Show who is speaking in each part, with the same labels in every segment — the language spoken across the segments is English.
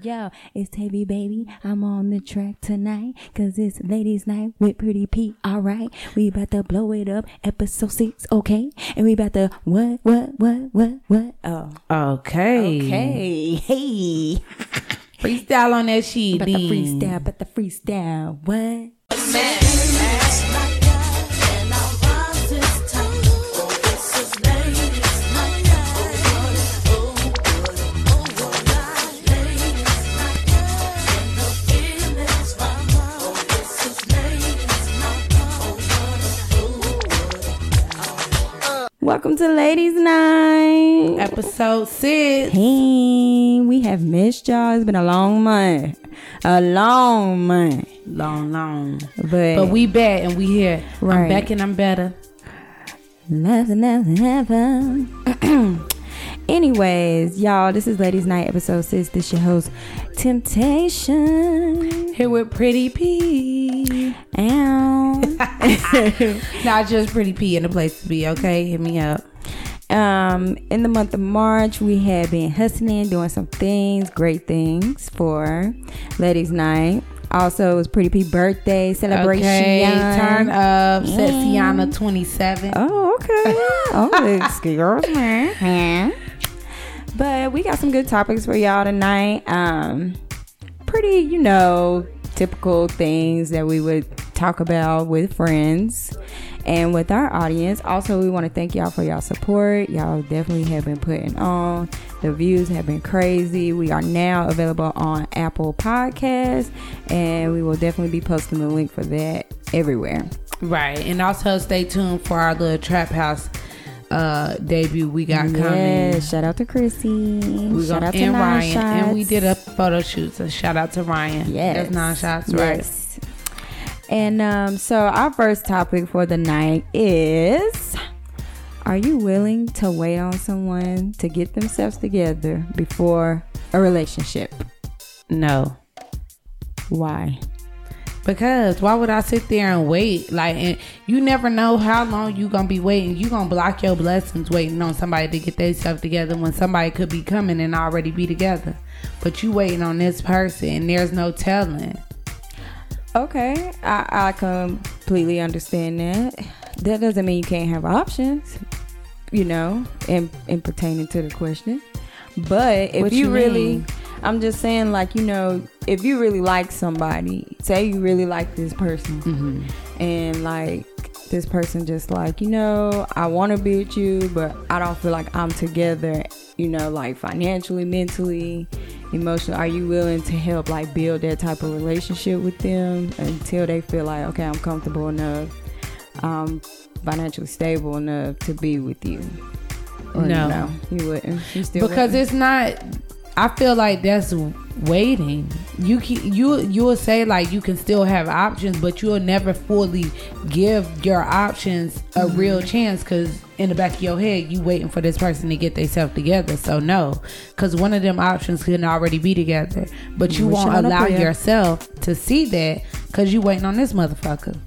Speaker 1: Yo, it's Tavy baby. I'm on the track tonight. Cause it's ladies night with Pretty P. Alright. We about to blow it up. Episode six, okay? And we about to what, what, what, what, what? Oh.
Speaker 2: Okay.
Speaker 1: Okay. Hey.
Speaker 2: Freestyle on that shit.
Speaker 1: About the freestyle, about the freestyle. What? Welcome to Ladies Night.
Speaker 2: Episode six.
Speaker 1: Hey, we have missed y'all. It's been a long month. A long month.
Speaker 2: Long, long.
Speaker 1: But,
Speaker 2: But we back and we here.
Speaker 1: Right.
Speaker 2: I'm back and I'm better.
Speaker 1: nothing, nothing happened. Anyways, y'all, this is Ladies Night episode six. This your host, Temptation.
Speaker 2: Here with Pretty P.
Speaker 1: Ow.
Speaker 2: Not just Pretty P in the place to be, okay? Hit me up.
Speaker 1: um, in the month of March, we had been hustling, doing some things, great things for Ladies Night. Also, it was Pretty P birthday celebration.
Speaker 2: Okay. Turn up. Sexiana 27.
Speaker 1: Oh, okay. oh, excuse me. But we got some good topics for y'all tonight. Um, pretty, you know, typical things that we would talk about with friends and with our audience. Also, we want to thank y'all for y'all support. Y'all definitely have been putting on. The views have been crazy. We are now available on Apple Podcasts, and we will definitely be posting the link for that everywhere.
Speaker 2: Right. And also stay tuned for our little trap house uh debut we got coming.
Speaker 1: Yeah, shout out to Chrissy.
Speaker 2: We
Speaker 1: shout out to
Speaker 2: and
Speaker 1: Nine
Speaker 2: Ryan. And we did a photo shoot. So shout out to Ryan.
Speaker 1: Yes.
Speaker 2: That's nine shots, right?
Speaker 1: Yes. And um, so our first topic for the night is Are you willing to wait on someone to get themselves together before a relationship?
Speaker 2: No.
Speaker 1: Why?
Speaker 2: Because why would I sit there and wait? Like, and you never know how long you gonna be waiting. You gonna block your blessings waiting on somebody to get themselves together when somebody could be coming and already be together. But you waiting on this person, and there's no telling.
Speaker 1: Okay, I, I completely understand that. That doesn't mean you can't have options, you know, in, in pertaining to the question. But if you,
Speaker 2: you
Speaker 1: really,
Speaker 2: mean?
Speaker 1: I'm just saying, like, you know, if you really like somebody, say you really like this person,
Speaker 2: Mm-hmm.
Speaker 1: and like this person just like, you know, I want to be with you, but I don't feel like I'm together, you know, like financially, mentally, emotionally. Are you willing to help like build that type of relationship with them until they feel like, okay, I'm comfortable enough, um, financially stable enough to be with you? Or
Speaker 2: No.
Speaker 1: you wouldn't. You still
Speaker 2: because
Speaker 1: wouldn't?
Speaker 2: it's not i feel like that's waiting you can you you'll say like you can still have options but you'll never fully give your options a mm-hmm. real chance because in the back of your head you waiting for this person to get themselves together so no because one of them options can already be together but you
Speaker 1: Wishing
Speaker 2: won't allow yourself to see that because you waiting on this motherfucker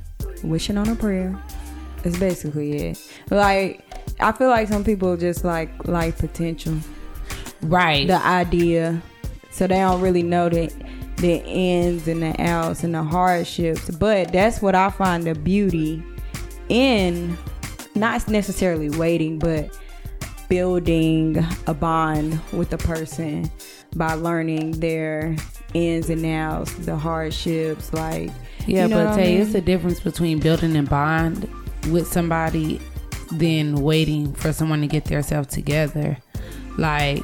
Speaker 1: wishing on a prayer. It's basically it. Like I feel like some people just like like potential.
Speaker 2: Right
Speaker 1: the idea so they don't really know the the ins and the outs and the hardships but that's what i find the beauty in not necessarily waiting but building a bond with a person by learning their ins and outs the hardships like
Speaker 2: Yeah,
Speaker 1: you know
Speaker 2: but
Speaker 1: what I mean?
Speaker 2: it's a difference between building a bond with somebody than waiting for someone to get themselves together. Like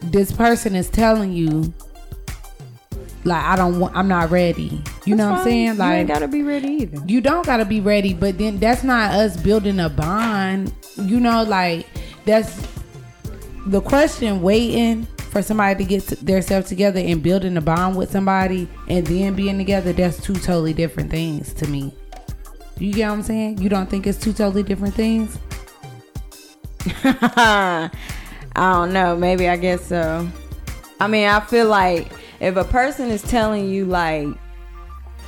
Speaker 2: this person is telling you, like I don't want, I'm not ready. You know what I'm saying?
Speaker 1: Like you ain't gotta be ready either
Speaker 2: you don't gotta be ready, but then that's not us building a bond. You know, like that's the question. Waiting for somebody to get to themselves together and building a bond with somebody and then being together. That's two totally different things to me. You get what I'm saying? You don't think it's two totally different things?
Speaker 1: I don't know. Maybe I guess so. I mean, I feel like if a person is telling you like,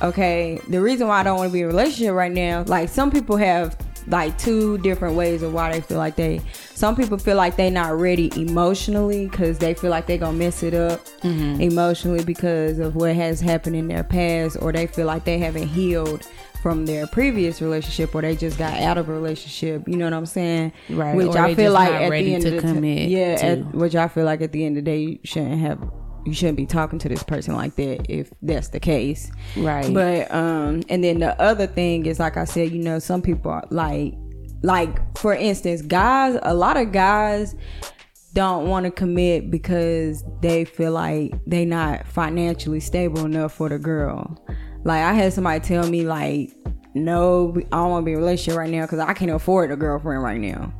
Speaker 1: okay, the reason why I don't want to be in a relationship right now, like some people have like two different ways of why they feel like they. Some people feel like they not ready emotionally because they feel like they gonna mess it up
Speaker 2: Mm-hmm.
Speaker 1: emotionally because of what has happened in their past, or they feel like they haven't healed from their previous relationship, or they just got out of a relationship. You know what I'm saying?
Speaker 2: Right,
Speaker 1: Which
Speaker 2: or
Speaker 1: I feel like at the end
Speaker 2: to
Speaker 1: of the
Speaker 2: commit
Speaker 1: yeah, at, which I feel like at the end of the day, you shouldn't have. You shouldn't be talking to this person like that if that's the case.
Speaker 2: Right.
Speaker 1: But um and then the other thing is like I said, you know, some people are like like for instance, guys, a lot of guys don't want to commit because they feel like they not financially stable enough for the girl. Like I had somebody tell me like, no, I don't want to be in a relationship right now because I can't afford a girlfriend right now.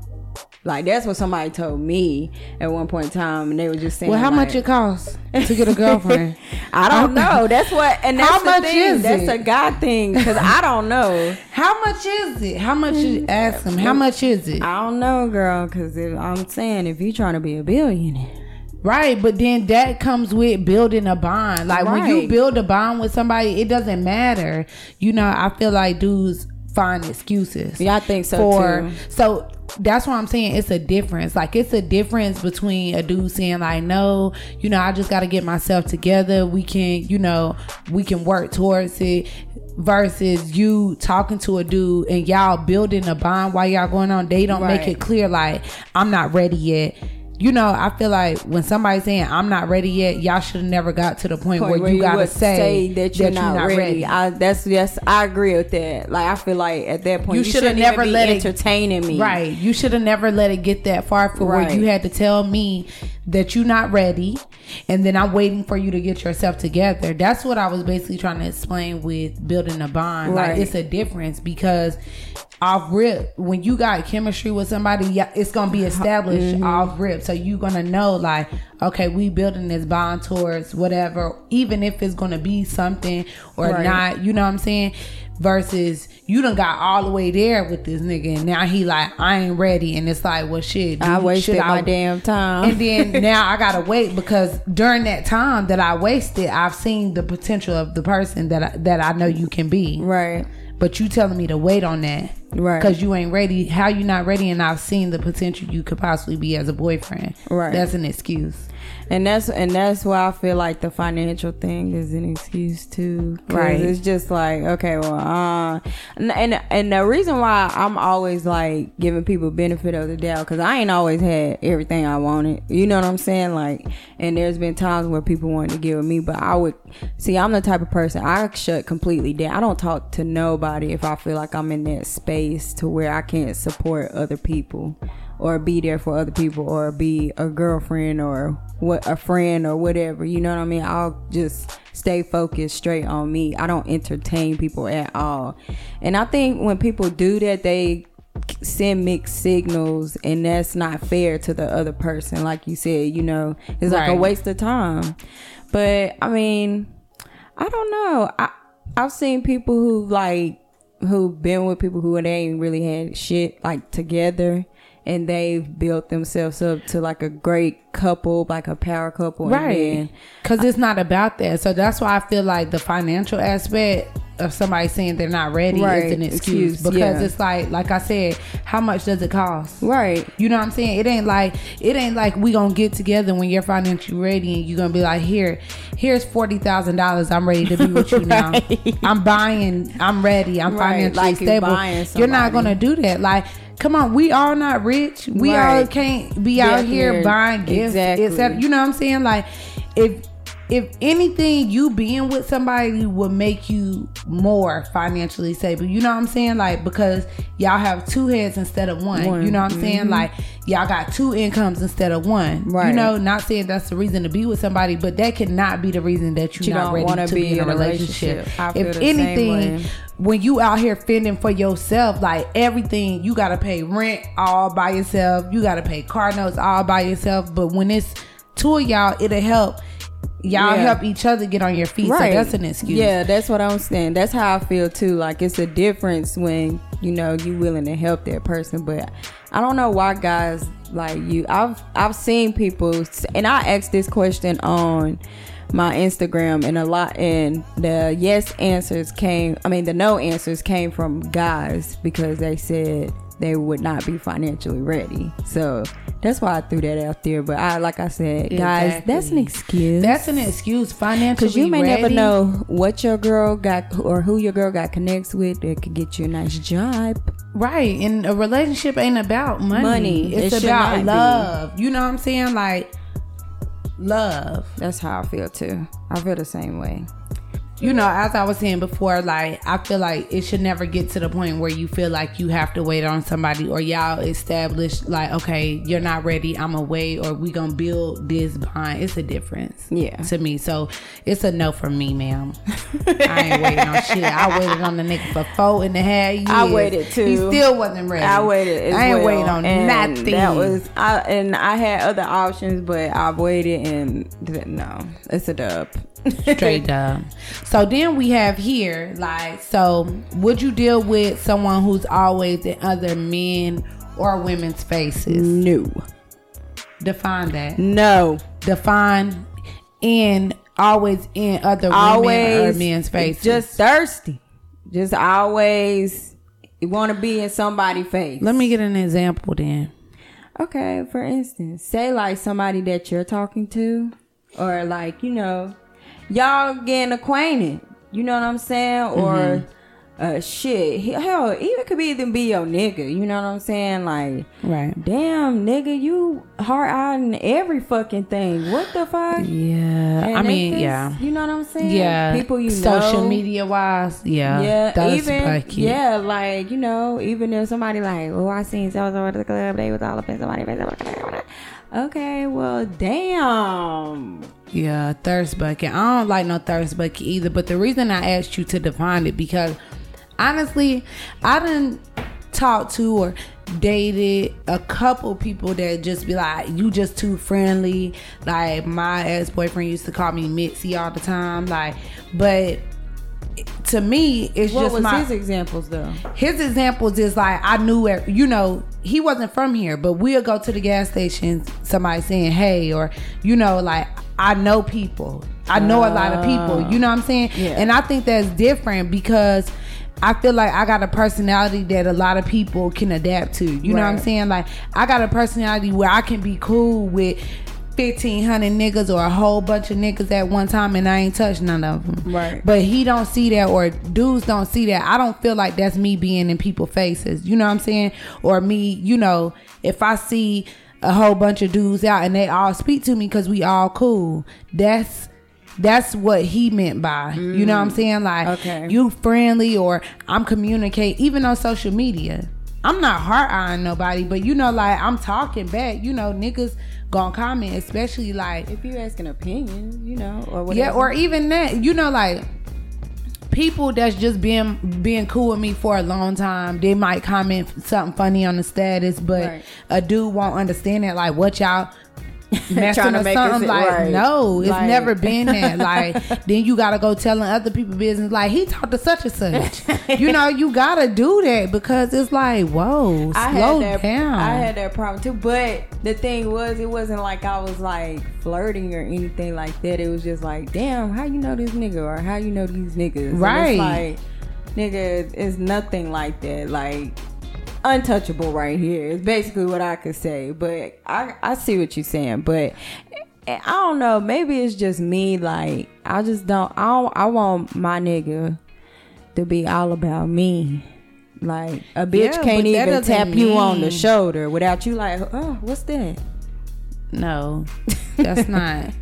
Speaker 1: Like that's what somebody told me at one point in time, and they were just saying,
Speaker 2: well, how
Speaker 1: like,
Speaker 2: much it costs to get a girlfriend?
Speaker 1: I don't know. That's what, and that's
Speaker 2: How
Speaker 1: the
Speaker 2: much
Speaker 1: thing.
Speaker 2: is
Speaker 1: that's
Speaker 2: it?
Speaker 1: a God thing because I don't know.
Speaker 2: How much is it? How much is ask them? How much is it?
Speaker 1: I don't know, girl. Because I'm saying if you're trying to be a billionaire,
Speaker 2: Right, but then that comes with building a bond. Like when you build a bond with somebody, it doesn't matter. You know, I feel like dudes find excuses.
Speaker 1: Yeah, I think so,
Speaker 2: For
Speaker 1: too.
Speaker 2: so that's why I'm saying it's a difference. Like it's a difference between a dude saying like, no, you know, I just got to get myself together. We can, you know, we can work towards it. Versus you talking to a dude and y'all building a bond while y'all going on. They don't make it clear like I'm not ready yet. You know, I feel like when somebody's saying I'm not ready yet, y'all should have never got to the point, where, you gotta
Speaker 1: would
Speaker 2: say,
Speaker 1: that you're not, ready. I, that's yes, I agree with that. Like I feel like at that point
Speaker 2: You
Speaker 1: you,
Speaker 2: shoulda never
Speaker 1: even be
Speaker 2: let it-
Speaker 1: entertaining me.
Speaker 2: Right. You should have never let it get that far for where you had to tell me that you're not ready and then I'm waiting for you to get yourself together. That's what I was basically trying to explain with building a bond. Like it's a difference because off rip, when you got chemistry with somebody, it's gonna be established
Speaker 1: Mm-hmm.
Speaker 2: off rip. So you gonna know like, okay, we building this bond towards whatever, even if it's gonna be something or
Speaker 1: Right.
Speaker 2: not, you know what I'm saying? Versus you done got all the way there with this nigga and now he like I ain't ready and it's like well shit
Speaker 1: I
Speaker 2: dude,
Speaker 1: wasted
Speaker 2: should
Speaker 1: my damn time.
Speaker 2: and then now I gotta wait because during that time that I wasted I've seen the potential of the person that I, that I know you can be
Speaker 1: right.
Speaker 2: but you telling me to wait on that
Speaker 1: Right.
Speaker 2: because you ain't ready how you not ready and I've seen the potential you could possibly be as a boyfriend
Speaker 1: Right.
Speaker 2: that's an excuse
Speaker 1: And that's and that's why I feel like the financial thing is an excuse too.
Speaker 2: Right.
Speaker 1: It's just like okay, well, uh, and, and and the reason why I'm always like giving people benefit of the doubt because I ain't always had everything I wanted. You know what I'm saying? Like, and there's been times where people wanted to give me, but I would see. I'm the type of person I shut completely down. I don't talk to nobody if I feel like I'm in that space to where I can't support other people or be there for other people or be a girlfriend or what a friend or whatever you know what i mean? I'll just stay focused straight on me. I don't entertain people at all. And i think when people do that they send mixed signals and that's not fair to the other person like you said you know? It's like a waste of time. But i mean i don't know. I i've seen people who like who've been with people who they ain't really had shit like together and they've built themselves up to like a great couple like a power couple
Speaker 2: right. because it's not about that. So that's why i feel like the financial aspect of somebody saying they're not ready
Speaker 1: Right,
Speaker 2: is an excuse,
Speaker 1: excuse,
Speaker 2: because
Speaker 1: yeah.
Speaker 2: it's like like i said how much does it cost?
Speaker 1: Right.
Speaker 2: You know what i'm saying? It ain't like it ain't like we gonna get together when you're financially ready and you're gonna be like here here's $40000 i'm ready to be with you now. I'm buying i'm ready i'm
Speaker 1: Right,
Speaker 2: financially
Speaker 1: like
Speaker 2: stable.
Speaker 1: buying
Speaker 2: you're not gonna do that. Like Come on, we all not rich. We all can't be out here
Speaker 1: Yeah,
Speaker 2: buying gifts.
Speaker 1: exactly.
Speaker 2: Exactly. You know what I'm saying? Like, if if anything, you being with somebody would make you more financially stable. You know what I'm saying? Like because y'all have two heads instead of one.
Speaker 1: One.
Speaker 2: You know what I'm saying? Mm-hmm. Like y'all got two incomes instead of one.
Speaker 1: Right.
Speaker 2: You know, not saying that's the reason to be with somebody, but that cannot be the reason that you're
Speaker 1: You
Speaker 2: not
Speaker 1: don't
Speaker 2: ready to be, in a relationship.
Speaker 1: Feel
Speaker 2: If anything. When you out here fending for yourself, like everything, you gotta pay rent all by yourself. You gotta pay car notes all by yourself. But when it's two of y'all, it'll help. Y'all
Speaker 1: Yeah.
Speaker 2: help each other get on your feet. So that's an excuse.
Speaker 1: Yeah, that's what I'm saying. That's how I feel too. Like it's a difference when you know you willing to help that person, but I don't know why guys like you. I've I've seen people, and I asked this question on my Instagram, and a lot, and the yes answers came. I mean, the no answers came from guys because they said they would not be financially ready. So that's why I threw that out there. But I, like I said, guys, that's an excuse.
Speaker 2: That's an excuse financially.
Speaker 1: because you may never know what your girl got or who your girl got connects with that could get you a nice job.
Speaker 2: Right. And a relationship ain't about money.
Speaker 1: Money.
Speaker 2: It's
Speaker 1: It
Speaker 2: about
Speaker 1: not be.
Speaker 2: love. You know what I'm saying? Like love.
Speaker 1: That's how I feel too. I feel the same way.
Speaker 2: You know, as I was saying before, like I feel like it should never get to the point where you feel like you have to wait on somebody or y'all establish like, okay, you're not ready, I'm away, or we gonna build this bond. It's a difference.
Speaker 1: Yeah.
Speaker 2: To me. So it's a no for me, ma'am. I ain't waiting on shit. I waited on the nigga for four and a half years.
Speaker 1: I waited, too.
Speaker 2: He still wasn't ready.
Speaker 1: I waited.
Speaker 2: I ain't
Speaker 1: well.
Speaker 2: waiting on
Speaker 1: and
Speaker 2: nothing.
Speaker 1: That was I and I had other options, but I waited and didn't know. It's a dub.
Speaker 2: straight up. So then we have here, like, so would you deal with someone who's always in other men or women's faces?
Speaker 1: No.
Speaker 2: Define that.
Speaker 1: No.
Speaker 2: Define in always in other women
Speaker 1: Always
Speaker 2: or men's faces.
Speaker 1: Just thirsty. Just always want to be in somebody's face.
Speaker 2: let me get an example then.
Speaker 1: Okay, for instance, say like somebody that you're talking to, or like, you know, y'all getting acquainted. You know what I'm saying? Or
Speaker 2: Mm-hmm.
Speaker 1: uh shit. Hell, even could be even be your nigga. You know what I'm saying? Like
Speaker 2: Right.
Speaker 1: damn nigga, you hard eyeing every fucking thing. What the fuck?
Speaker 2: Yeah.
Speaker 1: And
Speaker 2: I mean,
Speaker 1: just-
Speaker 2: yeah.
Speaker 1: You know what I'm saying?
Speaker 2: Yeah.
Speaker 1: People you
Speaker 2: Social
Speaker 1: know.
Speaker 2: media wise, yeah.
Speaker 1: Yeah,
Speaker 2: That's
Speaker 1: even
Speaker 2: bucket.
Speaker 1: yeah, like you know, even if somebody like, oh, I seen so so at the club, they was all up in somebody's face. Okay, well, damn.
Speaker 2: Yeah, thirst bucket. I don't like no thirst bucket either. But the reason I asked you to define it because honestly, I didn't talk to or dated a couple people that just be like, you just too friendly. Like my ex boyfriend used to call me Mitzi all the time. Like, but to me, it's
Speaker 1: What
Speaker 2: just
Speaker 1: was
Speaker 2: my
Speaker 1: his examples though?
Speaker 2: his examples is like I knew you know, he wasn't from here, but we'll go to the gas station, somebody saying, Hey, or you know, like I know people. I know a lot of people. You know what I'm saying?
Speaker 1: Yeah.
Speaker 2: And I think that's different because I feel like I got a personality that a lot of people can adapt to. You know what I'm saying? Like I got a personality where I can be cool with fifteen hundred niggas or a whole bunch of niggas at one time and I ain't touched none of them.
Speaker 1: Right.
Speaker 2: But he don't see that or dudes don't see that. I don't feel like that's me being in people's faces. You know what I'm saying? Or me, you know, if I see a whole bunch of dudes out and they all speak to me because we all cool. That's that's what he meant by. You know what I'm mm. saying? Like
Speaker 1: Okay.
Speaker 2: you friendly or I'm communicate even on social media. I'm not heart eyeing nobody, but you know, like I'm talking back. You know, niggas gonna comment, especially like
Speaker 1: If you asking opinions, you know, or whatever.
Speaker 2: yeah, or even that, you know, like people that's just being being cool with me for a long time, they might comment something funny on the status, but
Speaker 1: Right.
Speaker 2: a dude won't understand it. Like, what y'all messing or something? Like,
Speaker 1: right.
Speaker 2: no, it's
Speaker 1: Like-
Speaker 2: never been that. Like, then you gotta go telling other people business. Like, he talked to such and such. you know, you gotta do that because it's like, whoa,
Speaker 1: I
Speaker 2: slow
Speaker 1: had that,
Speaker 2: down.
Speaker 1: I had that problem too. But the thing was, it wasn't like I was like flirting or anything like that. It was just like, damn, how you know this nigga or how you know these niggas?
Speaker 2: Right.
Speaker 1: It's like, nigga, it's nothing like that. Like untouchable right here. It's basically what I could say. But I I see what you're saying. But eh, I don't know. Maybe it's just me. Like I just don't. I don't, I want my nigga to be all about me. Like a bitch
Speaker 2: Yeah,
Speaker 1: can't even tap you on the shoulder without you like, oh, what's that?
Speaker 2: No, that's not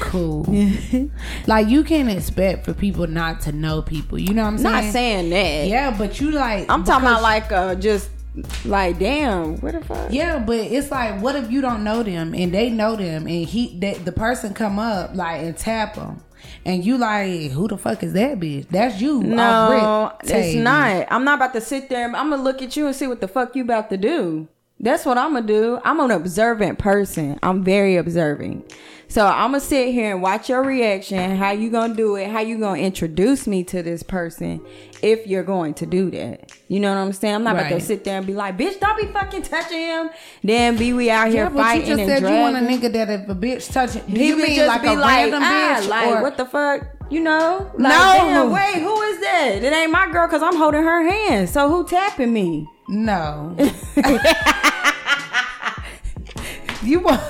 Speaker 2: cool. like you can't expect for people not to know people. You know what I'm saying?
Speaker 1: Not saying that.
Speaker 2: Yeah, but you like.
Speaker 1: I'm talking about like uh just like damn, what the fuck?
Speaker 2: Yeah, but it's like, what if you don't know them and they know them and he that the person come up like and tap them. And you like, who the fuck is that bitch? That's you.
Speaker 1: No, it's not. I'm not about to sit there. I'm gonna look at you and see what the fuck you about to do. That's what I'm gonna do. I'm an observant person. I'm very observing. So I'm gonna sit here and watch your reaction. How you gonna do it? How you gonna introduce me to this person? If you're going to do that, you know what I'm saying. I'm not about to
Speaker 2: Right.
Speaker 1: sit there and be like, "Bitch, don't be fucking touching him." Then be we out here
Speaker 2: Yeah, but you just said you want a nigga that if a bitch touch it,
Speaker 1: He would
Speaker 2: mean
Speaker 1: just
Speaker 2: like
Speaker 1: be
Speaker 2: a
Speaker 1: like,
Speaker 2: random
Speaker 1: ah,
Speaker 2: bitch
Speaker 1: like
Speaker 2: or
Speaker 1: what the fuck? You know? Like,
Speaker 2: No.
Speaker 1: damn, wait, who is that? It ain't my girl because I'm holding her hand. So who tapping me?
Speaker 2: No. you want.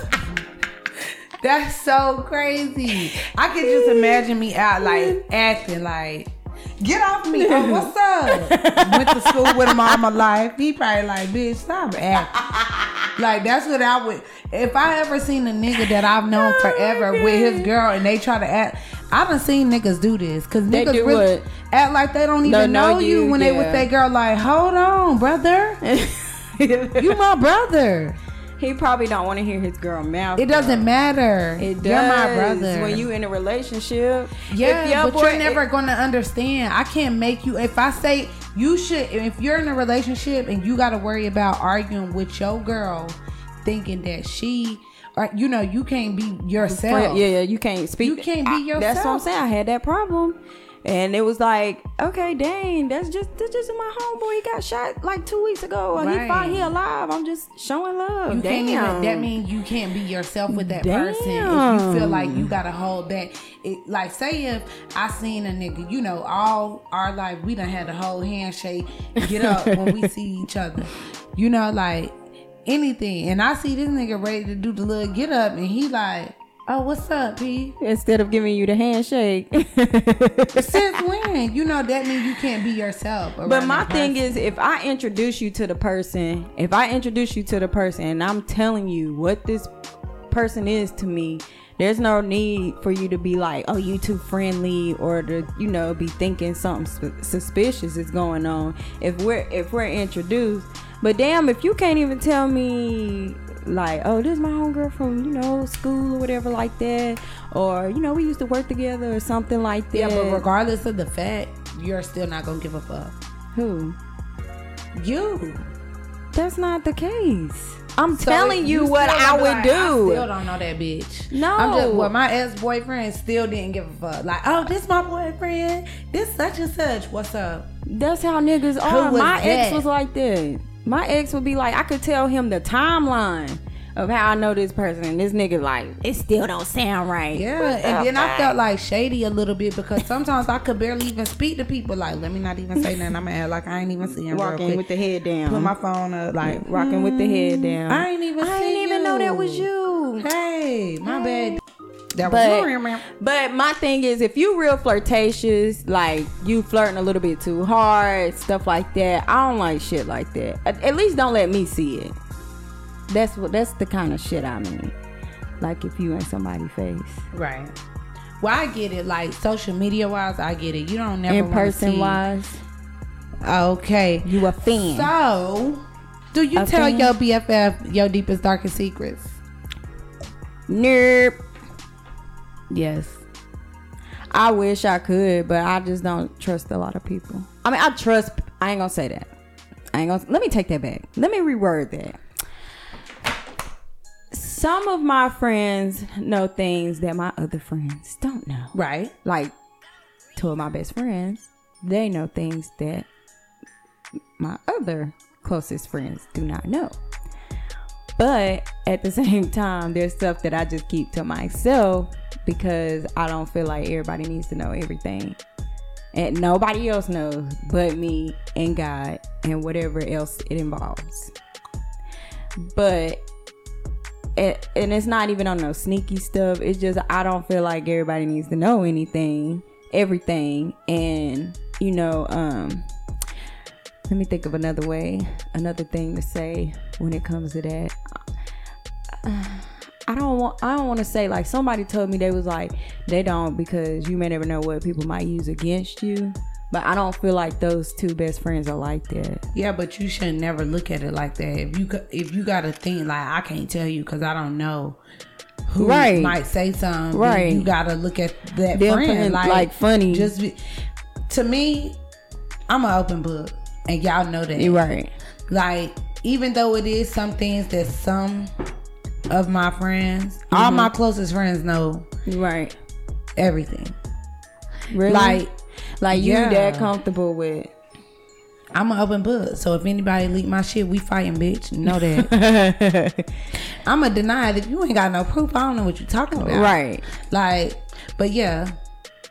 Speaker 2: That's so crazy. I could just imagine me out like acting like, get off me. Oh, what's up? Went to school with him all my life. He probably like, bitch, stop acting. Like that's what I would. If I ever seen a nigga that I've known forever with his girl and they try to act, I done seen niggas do this because niggas really
Speaker 1: what?
Speaker 2: act like they don't even
Speaker 1: Don't know
Speaker 2: know, you, when they with
Speaker 1: yeah.
Speaker 2: that girl. Like, hold on, brother, you my brother.
Speaker 1: He probably don't want to hear his girl mouth.
Speaker 2: It doesn't matter.
Speaker 1: It does.
Speaker 2: You're my brother.
Speaker 1: When you in a relationship.
Speaker 2: yeah, but
Speaker 1: boy-
Speaker 2: you're never gonna understand. I can't make you. If I say you should, if you're in a relationship and you got to worry about arguing with your girl, thinking that she, or you know, you can't be yourself.
Speaker 1: Yeah, yeah, you can't speak.
Speaker 2: You can't be
Speaker 1: I- That's what I'm saying. I had that problem, and it was like, okay, dang, that's just that's just my homeboy. He got shot like two weeks ago. and He
Speaker 2: Right.
Speaker 1: fought. He alive. I'm just showing love.
Speaker 2: You
Speaker 1: damn.
Speaker 2: can't even. That means you can't be yourself with that person. If you feel like you gotta hold back, it, like say if I seen a nigga, you know, all our life we done had a whole handshake, get up when we see each other, you know, like anything. And I see this nigga ready to do the little get up, and he like, oh, what's up, P?
Speaker 1: Instead of giving you the handshake.
Speaker 2: Since when? You know that means you can't be yourself.
Speaker 1: But my thing is, if I introduce you to the person, if I introduce you to the person, and I'm telling you what this person is to me, there's no need for you to be like, "Oh, you too friendly," or to you know be thinking something sp- suspicious is going on. If we're if we're introduced, but damn, if you can't even tell me like, "Oh, this is my homegirl from you know school or whatever like that," or you know we used to work together or something like that.
Speaker 2: yeah, but regardless of the fact, you're still not gonna give a fuck.
Speaker 1: who?
Speaker 2: You.
Speaker 1: That's not the case. I'm
Speaker 2: So
Speaker 1: telling you, what I would
Speaker 2: like,
Speaker 1: do.
Speaker 2: I still don't know that bitch.
Speaker 1: No.
Speaker 2: I'm just well, my ex boyfriend still didn't give a fuck. Like, oh, this my boyfriend. This such and such. What's up?
Speaker 1: That's how niggas are. My ex was like that. My ex would be like, I could tell him the timeline of how I know this person. And this nigga like, it still don't sound right.
Speaker 2: Yeah,
Speaker 1: What the
Speaker 2: and then I
Speaker 1: fuck?
Speaker 2: felt like shady a little bit because sometimes I could barely even speak to people. Like, let me not even say nothing. I'm gonna act like I ain't even see him. real
Speaker 1: walking
Speaker 2: quick.
Speaker 1: with the head down.
Speaker 2: Put my phone up. Like,
Speaker 1: like rocking with the head down.
Speaker 2: I ain't even.
Speaker 1: I
Speaker 2: see
Speaker 1: didn't even know that was
Speaker 2: you.
Speaker 1: you.
Speaker 2: Hey, my bad. That
Speaker 1: But
Speaker 2: was.
Speaker 1: but my thing is, if you real flirtatious, like you flirting a little bit too hard, stuff like that, I don't like shit like that. At, at least don't let me see it. That's what that's the kind of shit I mean. Like if you in somebody's face,
Speaker 2: Right. Well, I get it. Like social media wise, I get it. You don't never
Speaker 1: in person wise,
Speaker 2: Okay.
Speaker 1: you a fan.
Speaker 2: So, do you
Speaker 1: A
Speaker 2: tell
Speaker 1: fan?
Speaker 2: your BFF your deepest, darkest secrets?
Speaker 1: Nope.
Speaker 2: Yes.
Speaker 1: I wish I could, but I just don't trust a lot of people. I mean, I trust. I ain't gonna say that. I ain't gonna. Let me take that back. Let me reword that. Some of my friends know things that my other friends don't know.
Speaker 2: Right.
Speaker 1: Like two of my best friends, they know things that my other closest friends do not know. But at the same time, there's stuff that I just keep to myself because I don't feel like everybody needs to know everything. And nobody else knows but me and God and whatever else it involves. But it, and it's not even on no sneaky stuff. It's just I don't feel like everybody needs to know anything, everything. And you know, um let me think of another way, another thing to say when it comes to that. I don't want I don't want to say like somebody told me they was like they don't because you may never know what people might use against you. But I don't feel like those two best friends are like that.
Speaker 2: Yeah, but you should never look at it like that. If you if you got a thing like I can't tell you because I don't know who
Speaker 1: Right.
Speaker 2: might say something.
Speaker 1: Right.
Speaker 2: You gotta look at that friend, like,
Speaker 1: like, funny.
Speaker 2: Just be, to me, I'm an open book, and y'all know that.
Speaker 1: You're right.
Speaker 2: like even though it is some things that some of my friends all
Speaker 1: Mm-hmm.
Speaker 2: my closest friends know
Speaker 1: right.
Speaker 2: everything
Speaker 1: Really?
Speaker 2: like
Speaker 1: like you
Speaker 2: yeah.
Speaker 1: that comfortable with
Speaker 2: i'm an open book so if anybody leak my shit we fighting bitch know that i'm gonna deny it if you ain't got no proof i don't know what you're talking about
Speaker 1: Right.
Speaker 2: like but yeah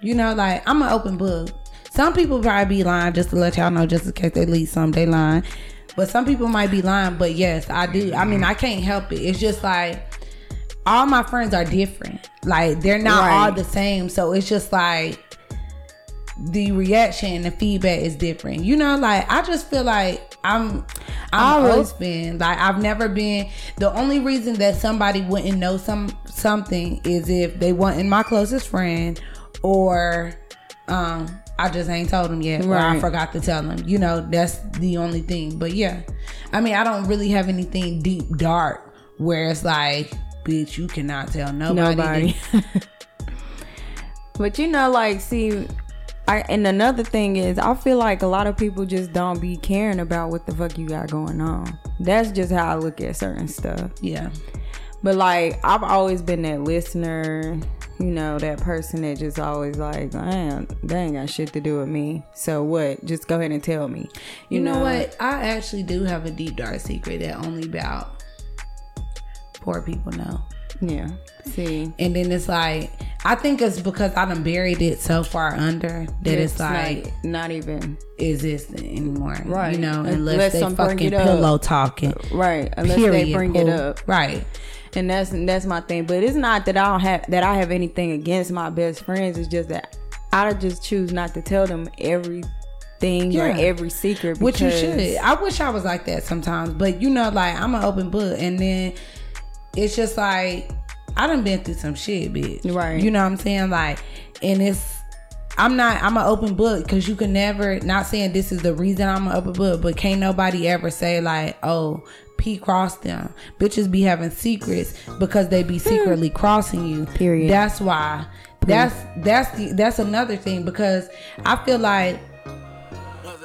Speaker 2: You know, like I'm an open book. Some people probably be lying just to let y'all know, just in case they leave some, they lying. But some people might be lying. But yes, I do. I mean, I can't help it. It's just like all my friends are different. Like they're not
Speaker 1: Right.
Speaker 2: all the same. So it's just like the reaction and the feedback is different. You know, like I just feel like I'm I'm
Speaker 1: always-
Speaker 2: been Like I've never been the only reason that somebody wouldn't know some something is if they weren't my closest friend or um I just ain't told them yet or I forgot to tell them. You know, that's the only thing. But yeah. I mean, I don't really have anything deep dark where it's like, bitch, you cannot tell nobody.
Speaker 1: Nobody. but you know, like, see, I and another thing is, I feel like a lot of people just don't be caring about what the fuck you got going on. That's just how I look at certain stuff.
Speaker 2: Yeah.
Speaker 1: But like, I've always been that listener. You know, that person that just always like, man, they ain't got shit to do with me. So what? Just go ahead and tell me.
Speaker 2: You know what? I actually do have a deep dark secret that only about poor people know.
Speaker 1: Yeah. See.
Speaker 2: And then it's like I think it's because I done buried it so far under that it's, like
Speaker 1: not, not even
Speaker 2: existing anymore.
Speaker 1: Right.
Speaker 2: You know,
Speaker 1: Unless
Speaker 2: unless, they fucking pillow talking.
Speaker 1: right. Unless
Speaker 2: Period.
Speaker 1: they bring it up.
Speaker 2: Right.
Speaker 1: And that's that's my thing. But it's not that I don't have that I have anything against my best friends. It's just that I just choose not to tell them everything or every secret.
Speaker 2: Which you should. I wish I was like that sometimes. But you know, like I'm an open book and then it's just like I done been through some shit, bitch.
Speaker 1: Right.
Speaker 2: You know what I'm saying? Like and it's I'm not I'm an open book because you can never not saying this is the reason I'm an open book, but can't nobody ever say like, oh, P cross them. Bitches be having secrets because they be secretly hmm. crossing you.
Speaker 1: Period.
Speaker 2: That's why. That's that's the that's another thing because I feel like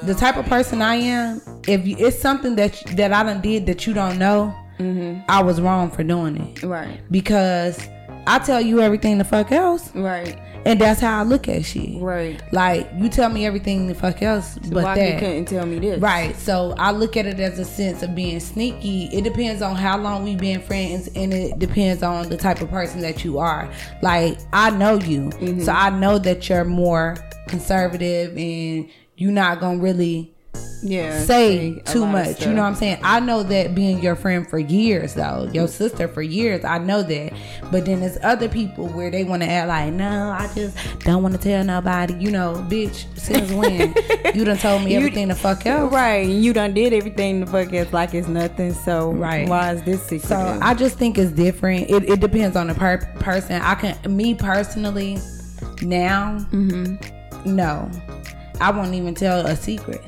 Speaker 2: the type of person I am, if you, it's something that that I done did that you don't know, mm-hmm. I was wrong for doing it
Speaker 1: Right.
Speaker 2: because I tell you everything the fuck else,
Speaker 1: Right.
Speaker 2: And that's how I look at shit.
Speaker 1: Right.
Speaker 2: Like you tell me everything the fuck else, but
Speaker 1: Why you couldn't tell me this?
Speaker 2: Right. So I look at it as a sense of being sneaky. It depends on how long we've been friends and it depends on the type of person that you are. Like I know you.
Speaker 1: Mm-hmm.
Speaker 2: So I know that you're more conservative and you're not gonna really
Speaker 1: Yeah.
Speaker 2: say too much. You know what I'm saying? I know that being your friend for years though, your sister for years, I know that. But then there's other people where they want to act like, no, I just don't want to tell nobody. You know, bitch, since when you done told me
Speaker 1: You-
Speaker 2: everything the fuck else?
Speaker 1: Right. You done did everything the fuck it's like it's nothing. So
Speaker 2: Right.
Speaker 1: why is this secret?
Speaker 2: So I just think it's different. It, it depends on the per- person. I can, me personally, now,
Speaker 1: Mm-hmm.
Speaker 2: no, I won't even tell a secret.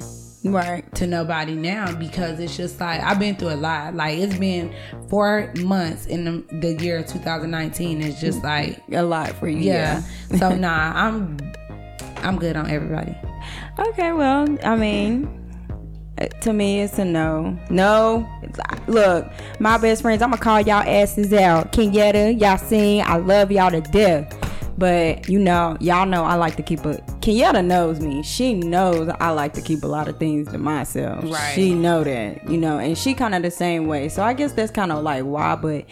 Speaker 1: Right.
Speaker 2: to nobody now because it's just like I've been through a lot. Like it's been four months in the, the year 2019. It's just like
Speaker 1: A lot for you.
Speaker 2: yeah. so nah, I'm I'm good on everybody.
Speaker 1: Okay, well, I mean, uh, to me, it's a no. No. Look, my best friends, I'm gonna call y'all asses out. Kenyatta, y'all sing. I love y'all to death. But you know, y'all know I like to keep a. Kenyatta knows me. She knows I like to keep a lot of things to myself.
Speaker 2: Right.
Speaker 1: She know that, you know, and she kind of the same way. So I guess that's kind of like why. But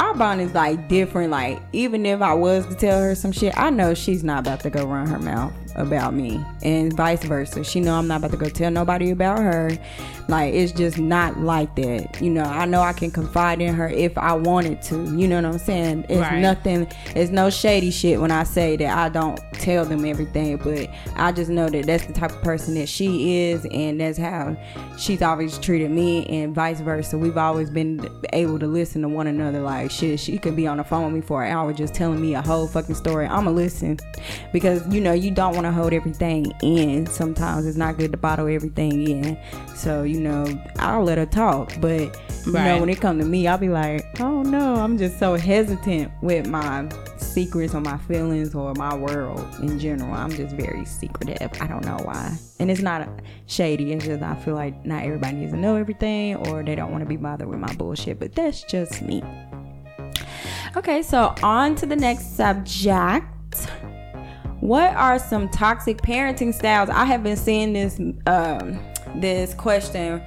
Speaker 1: our bond is like different. Like even if I was to tell her some shit, I know she's not about to go run her mouth about me, and vice versa. She know I'm not about to go tell nobody about her. Like it's just not like that. You know, I know I can confide in her if I wanted to. You know what I'm saying? It's
Speaker 2: Right.
Speaker 1: nothing. It's no shady shit when I say that I don't tell them everything. But I just know that that's the type of person that she is, and that's how she's always treated me, and vice versa. We've always been able to listen to one another. Like shit, she could be on the phone with me for an hour just telling me a whole fucking story. I'ma listen because you know you don't want to hold everything in. Sometimes it's not good to bottle everything in. So you know I'll let her talk, but you know when it come to me, I'll be like, oh no, I'm just so hesitant with my secrets or my feelings or my world in general. I'm just very secretive. I don't know why. And it's not shady. It's just I feel like not everybody needs to know everything or they don't want to be bothered with my bullshit. But that's just me. Okay, so on to the next subject. What are some toxic parenting styles? I have been seeing this um, this question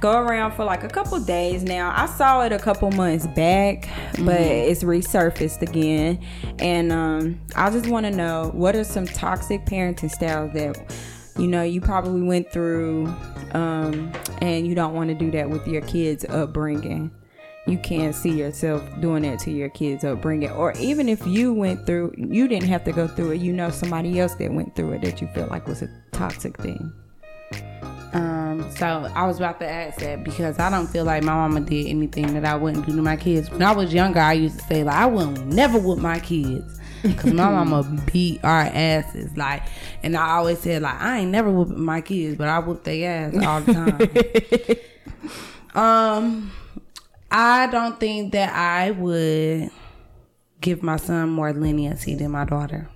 Speaker 1: go around for like a couple days now. I saw it a couple months back, but it's resurfaced again. And um, I just want to know what are some toxic parenting styles that you know you probably went through, um, and you don't want to do that with your kids' upbringing. You can't see yourself doing that to your kids' upbringing, or even if you went through, you didn't have to go through it. You know somebody else that went through it that you feel like was a toxic thing.
Speaker 2: So I was about to ask that because I don't feel like my mama did anything that I wouldn't do to my kids. When I was younger, I used to say like I will never whip my kids because my mama beat our asses. Like, and I always said like I ain't never whipping my kids, but I whoop their ass all the time. um, I don't think that I would give my son more leniency than my daughter.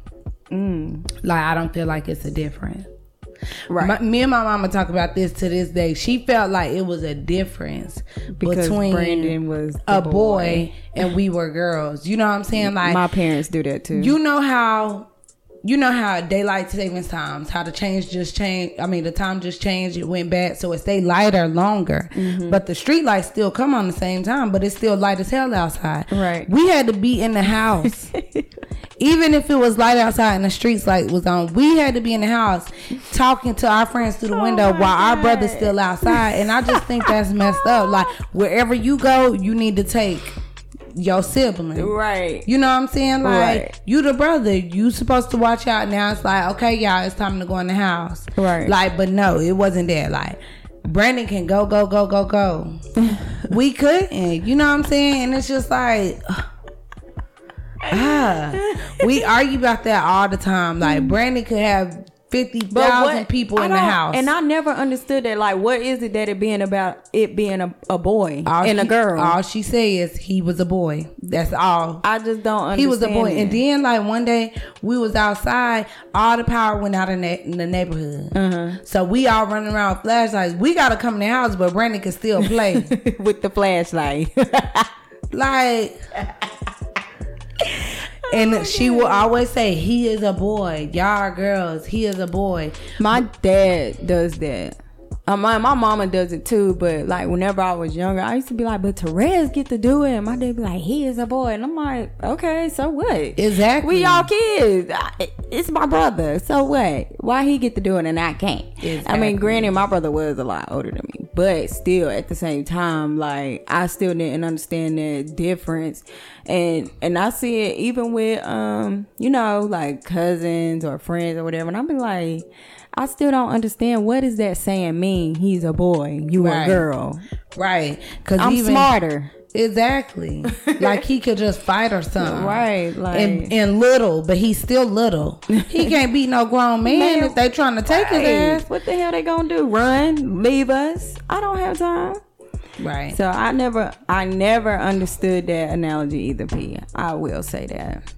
Speaker 2: Like I don't feel like it's a difference.
Speaker 1: Right.
Speaker 2: My, me and my mama talk about this to this day. She felt like it was a difference
Speaker 1: Because
Speaker 2: between
Speaker 1: Brandon was
Speaker 2: a boy.
Speaker 1: boy.
Speaker 2: and we were girls. You know what I'm saying? Like
Speaker 1: My parents do that too.
Speaker 2: you know how you know how daylight savings times, how the change just changed. I mean, the time just changed. It went back, so it stayed lighter longer.
Speaker 1: Mm-hmm.
Speaker 2: But the street lights still come on the same time, but it's still light as hell outside.
Speaker 1: Right.
Speaker 2: We had to be in the house. Even if it was light outside and the streets light was on, we had to be in the house talking to our friends through the
Speaker 1: Oh
Speaker 2: window while our brother's still outside. And I just think that's messed up. Like wherever you go, you need to take your sibling.
Speaker 1: right.
Speaker 2: You know what I'm saying? Like
Speaker 1: Right.
Speaker 2: you the brother, you supposed to watch out. Now it's like, okay, y'all, it's time to go in the house.
Speaker 1: Right.
Speaker 2: Like, but no, it wasn't that. Like Brandon can go, go, go, go, go. we couldn't. You know what I'm saying? And it's just like. ah, we argue about that all the time. Like Brandon could have fifty thousand people in the house,
Speaker 1: and I never understood that. Like, what is it that it being about it being a, a boy
Speaker 2: all
Speaker 1: and a girl?
Speaker 2: All she says he was a boy. That's all.
Speaker 1: I just don't understand.
Speaker 2: he was a boy,
Speaker 1: it.
Speaker 2: and then like one day we was outside, all the power went out in, the in the neighborhood.
Speaker 1: Uh-huh.
Speaker 2: So we all running around with flashlights. We gotta come in the house, but Brandon can still play.
Speaker 1: with the flashlight.
Speaker 2: like, and she will always say, "He is a boy. Y'all are girls. He is a boy."
Speaker 1: my dad does that. Uh, my my mama does it too, but like whenever I was younger, I used to be like, "But Therese get to do it." And my dad be like, "He is a boy," and I'm like, "Okay, so what?"
Speaker 2: Exactly.
Speaker 1: We all kids. I- It's my brother. So what? Why he get to do it and I can't? I mean, granted, my brother was a lot older than me, but still, at the same time, like I still didn't understand that difference, and and I see it even with um, you know, like cousins or friends or whatever, and I'm be like. I still don't understand what is that saying mean. He's a boy, you
Speaker 2: Right.
Speaker 1: a girl.
Speaker 2: Right? Because
Speaker 1: I'm smarter.
Speaker 2: Exactly. like he could just fight or something.
Speaker 1: Right, like-
Speaker 2: and, and little, but he's still little. He can't beat no grown man,
Speaker 1: Man,
Speaker 2: if they trying to take
Speaker 1: Hey,
Speaker 2: his ass.
Speaker 1: what the hell they gonna do? Run? Leave us? I don't have time.
Speaker 2: Right.
Speaker 1: So I never, I never understood that analogy either. P. I will say that.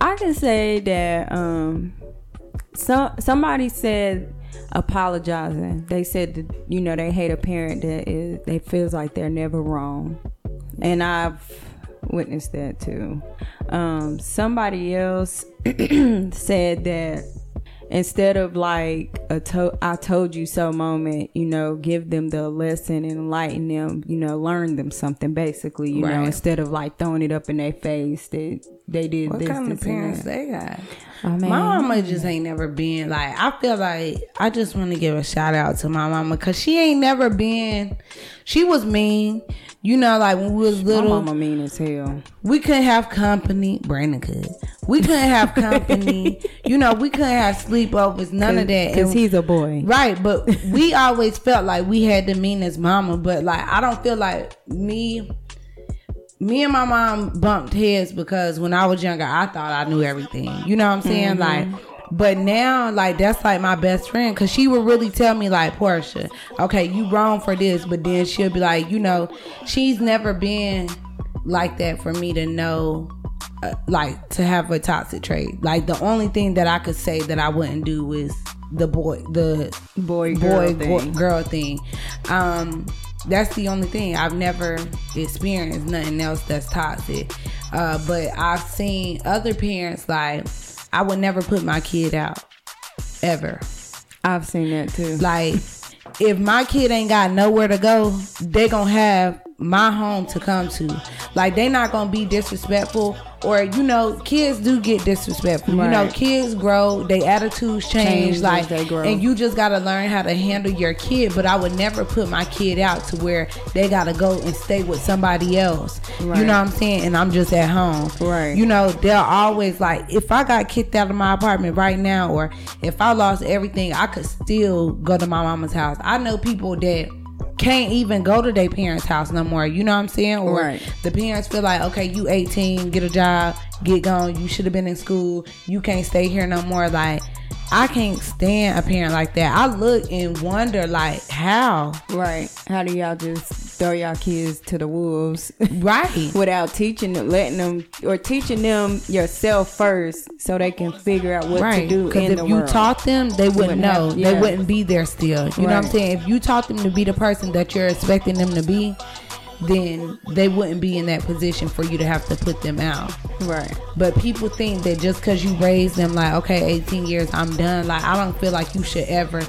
Speaker 1: I can say that um, some somebody said apologizing. They said that you know they hate a parent that is they feels like they're never wrong, and I've witnessed that too. Um, somebody else said that instead of like a to- I told you so moment, you know, give them the lesson and enlighten them, you know, learn them something basically, you know, instead of like throwing it up in their face that they did
Speaker 2: What
Speaker 1: this,
Speaker 2: kind of
Speaker 1: this, and
Speaker 2: parents they got?
Speaker 1: Oh.
Speaker 2: My mama just ain't never been like. I feel like I just want to give a shout out to my mama because she ain't never been. She was mean, you know. Like when we was little, My
Speaker 1: mama mean as hell.
Speaker 2: we couldn't have company. Brandon could. We couldn't have company. you know, we couldn't have sleepovers. None of that.
Speaker 1: Because he's a boy.
Speaker 2: Right, but we always felt like we had the meanest mama, but like I don't feel like me me and my mom bumped heads because when I was younger I thought I knew everything. You know what I'm saying? Like but now like that's like my best friend cuz she would really tell me like Portia, okay, you wrong for this, but then she'll be like, you know, she's never been like that for me to know uh, like to have a toxic trait. Like the only thing that I could say that I wouldn't do is the boy the
Speaker 1: Boy, girl
Speaker 2: boy
Speaker 1: thing.
Speaker 2: boy- girl thing. Um, that's the only thing I've never experienced. Nothing else that's toxic. Uh, but I've seen other parents like I would never put my kid out ever.
Speaker 1: I've seen that too.
Speaker 2: Like if my kid ain't got nowhere to go, they gonna have my home to come to. Like they not gonna be disrespectful or you know, kids do get disrespectful. Right. You know, kids grow, their attitudes change, change like they grow. and you just gotta learn how to handle your kid. But I would never put my kid out to where they gotta go and stay with somebody else. Right. You know what I'm saying? And I'm just at home.
Speaker 1: Right.
Speaker 2: You know, they're always like, if I got kicked out of my apartment right now, or if I lost everything, I could still go to my mama's house. I know people that can't even go to their parents' house no more. You know what I'm saying? Or right. the parents feel like, okay, you 18, get a job, get gone. You should have been in school. You can't stay here no more. Like I can't stand a parent like that. I look and wonder, like, how?
Speaker 1: Right. How do y'all just throw y'all kids to the wolves?
Speaker 2: Right.
Speaker 1: Without teaching them, letting them, or teaching them yourself first so they can figure out what right. to do Because
Speaker 2: if you
Speaker 1: world.
Speaker 2: taught them, they wouldn't, know. Have, yeah. They wouldn't be there still. You right. know what I'm saying? If you taught them to be the person that you're expecting them to be, then they wouldn't be in that position for you to have to put them out.
Speaker 1: Right.
Speaker 2: But people think that just because you raise them like, okay, 18 years, I'm done. Like, I don't feel like you should ever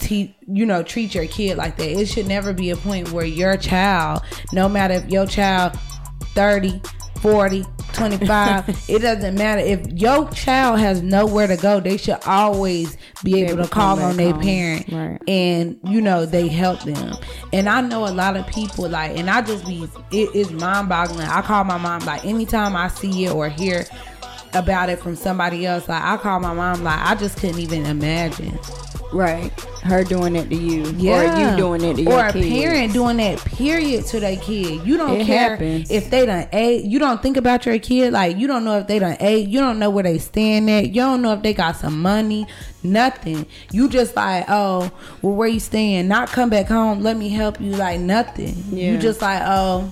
Speaker 2: te- you know, treat your kid like that. It should never be a point where your child, no matter if your child 30, 40, 25, it doesn't matter. If your child has nowhere to go, they should always be able to call on their parent right. and, you know, they help them. And I know a lot of people, like, and I just be, it is mind boggling. I call my mom, like, anytime I see it or hear about it from somebody else, like, I call my mom, like, I just couldn't even imagine.
Speaker 1: Right. Her doing it to you. Yeah. Or you doing it to your
Speaker 2: Or a
Speaker 1: kids.
Speaker 2: parent doing that period to their kid. You don't it care happens. if they done ate. You don't think about your kid. Like you don't know if they done ate. You don't know where they stand at. You don't know if they got some money. Nothing. You just like, oh, well, where you staying? Not come back home. Let me help you. Like nothing. Yeah. You just like, oh,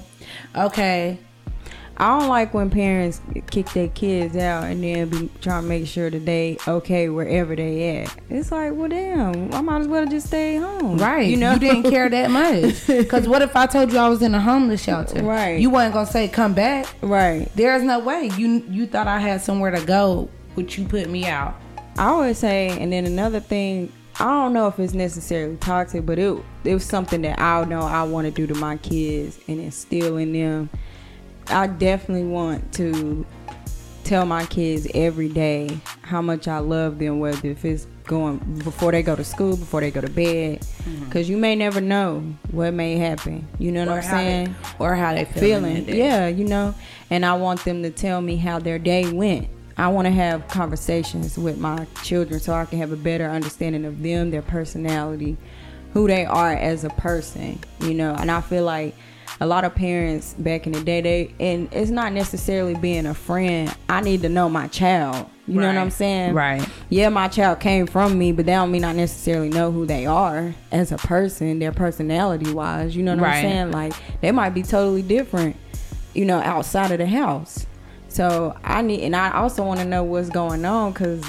Speaker 2: okay.
Speaker 1: I don't like when parents kick their kids out and then be trying to make sure that they okay wherever they at. It's like, well, damn, I might as well just stay home.
Speaker 2: Right. You know, you didn't care that much. Because what if I told you I was in a homeless shelter?
Speaker 1: Right.
Speaker 2: You wasn't gonna say come back.
Speaker 1: Right.
Speaker 2: There's no way. You you thought I had somewhere to go, but you put me out.
Speaker 1: I always say, and then another thing. I don't know if it's necessarily toxic, but it it was something that I know I want to do to my kids and instill in them I definitely want to tell my kids every day how much I love them, whether if it's going before they go to school, before they go to bed, because mm-hmm. you may never know what may happen. You know what or I'm saying?
Speaker 2: They, or how they feeling. feeling.
Speaker 1: Yeah, you know. And I want them to tell me how their day went. I want to have conversations with my children so I can have a better understanding of them, their personality, who they are as a person. You know, and I feel like a lot of parents back in the day they and it's not necessarily being a friend. I need to know my child. You right. know what i'm saying?
Speaker 2: Right.
Speaker 1: Yeah my child came from me but that don't mean i necessarily know who they are as a person their personality wise. You know what right. i'm saying? Like they might be totally different you know outside of the house. So i need and i also want to know what's going on because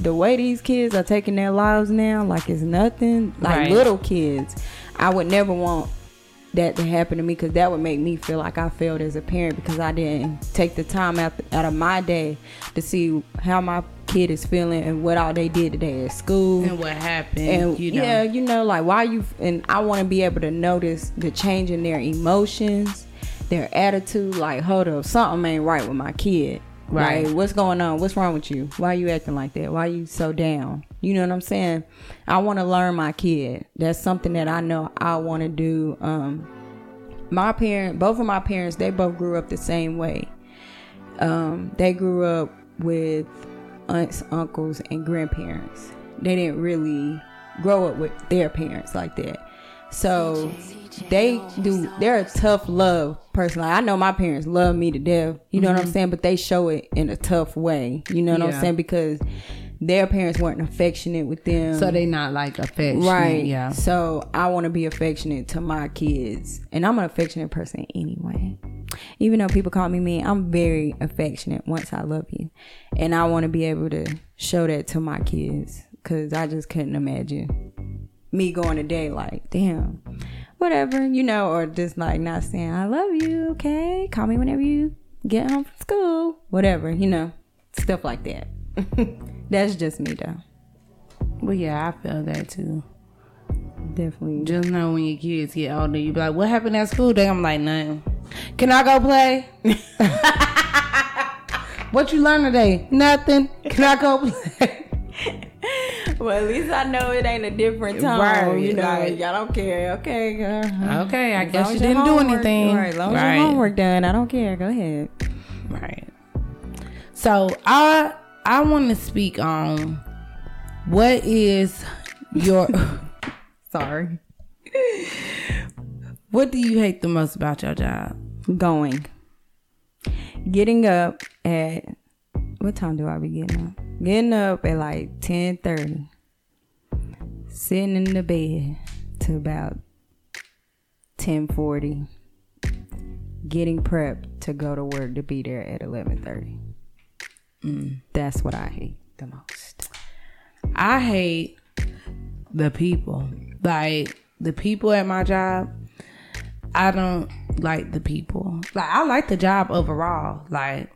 Speaker 1: the way these kids are taking their lives now like it's nothing like right. little kids. I would never want that to happen to me because that would make me feel like I failed as a parent because I didn't take the time out, out of my day to see how my kid is feeling and what all they did today at school
Speaker 2: and what happened.
Speaker 1: And you know. yeah, you know, like why you and I want to be able to notice the change in their emotions, their attitude. Like, hold up, something ain't right with my kid. Right. Like, what's going on? What's wrong with you? Why are you acting like that? Why are you so down? You know what I'm saying? I want to learn my kid. That's something that I know I want to do. Um, my parent, both of my parents, they both grew up the same way. Um, they grew up with aunts, uncles, and grandparents. They didn't really grow up with their parents like that. So they do they're a tough love person. Like, I know my parents love me to death. You know mm-hmm. what I'm mm-hmm. saying? But they show it in a tough way. You know what yeah. I'm saying? Because their parents weren't affectionate with them.
Speaker 2: So they not like affectionate.
Speaker 1: Right.
Speaker 2: Yeah.
Speaker 1: So I want to be affectionate to my kids. And I'm an affectionate person anyway. Even though people call me mean, I'm very affectionate once I love you. And I want to be able to show that to my kids. Cause I just couldn't imagine me going a day like, damn, whatever, you know, or just like not saying, I love you, okay? Call me whenever you get home from school, whatever, you know, stuff like that. That's just me though.
Speaker 2: Well, yeah, I feel that too.
Speaker 1: definitely.
Speaker 2: Just know when your kids get older, you be like, "What happened at school?" Day I'm like, "Nothing." Can I go play? what you learn today? Nothing. Can I go play?
Speaker 1: well, at least I know it ain't a different time.
Speaker 2: Right,
Speaker 1: you know,
Speaker 2: like-
Speaker 1: y'all don't care. Okay, girl.
Speaker 2: Okay, I guess you didn't do anything.
Speaker 1: Right, as long as your homework done, I don't care. Go ahead.
Speaker 2: Right. So I I want to speak on what is your
Speaker 1: Sorry.
Speaker 2: what do you hate the most about your job?
Speaker 1: Going. Getting up at what time do I be getting up? Getting up at like ten thirty. Sitting in the bed to about ten forty. Getting prepped to go to work to be there at eleven thirty. That's what I hate the most.
Speaker 2: I hate the people. Like the people at my job. I don't like the people. Like I like the job overall. Like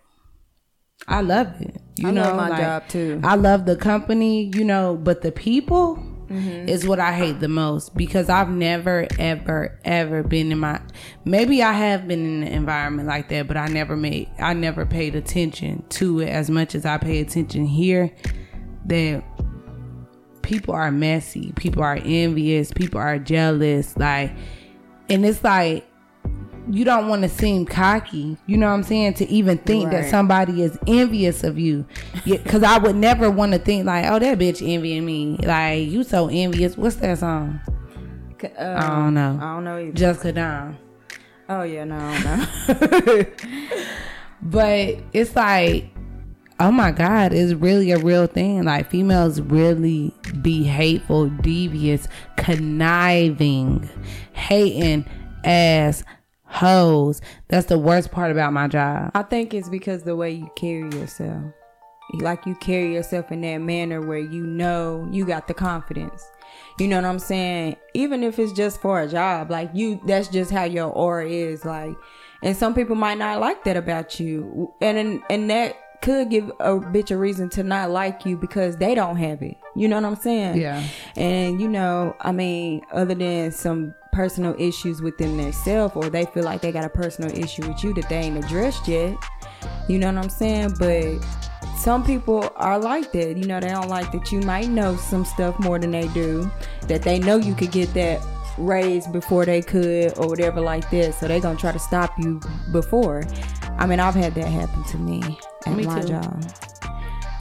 Speaker 2: I love it. You
Speaker 1: I
Speaker 2: know,
Speaker 1: love my
Speaker 2: like,
Speaker 1: job, too.
Speaker 2: I love the company, you know, but the people
Speaker 1: Mm-hmm.
Speaker 2: is what I hate the most because I've never, ever, ever been in my. Maybe I have been in an environment like that, but I never made. I never paid attention to it as much as I pay attention here. That people are messy, people are envious, people are jealous, like, and it's like you don't want to seem cocky, you know what I'm saying, to even think that somebody is envious of you. Because I would never want to think, like, oh, that bitch envying me. Like, you so envious. What's that song?
Speaker 1: Uh,
Speaker 2: I don't know.
Speaker 1: I don't know either.
Speaker 2: Jessica Down.
Speaker 1: Oh yeah, no, no.
Speaker 2: But it's like, oh my God, it's really a real thing. Like, females really be hateful, devious, conniving, hating ass hoes. That's the worst part about my job.
Speaker 1: I think it's because the way you carry yourself. Like you carry yourself in that manner where you know you got the confidence. You know what I'm saying? Even if it's just for a job, like you that's just how your aura is like and some people might not like that about you. And and that could give a bitch a reason to not like you because they don't have it. You know what I'm saying?
Speaker 2: Yeah.
Speaker 1: And you know, I mean, other than some personal issues within themselves, or they feel like they got a personal issue with you that they ain't addressed yet. You know what I'm saying? But some people are like that. You know, they don't like that you might know some stuff more than they do. That they know you could get that raised before they could or whatever like that. So they gonna try to stop you before. I mean, I've had that happen to me at
Speaker 2: Me
Speaker 1: my
Speaker 2: too.
Speaker 1: job.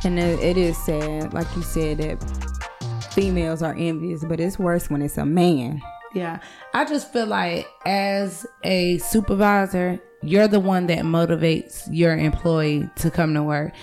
Speaker 1: And it, it is sad, like you said, that females are envious, but it's worse when it's a man.
Speaker 2: Yeah. I just feel like as a supervisor, you're the one that motivates your employee to come to work.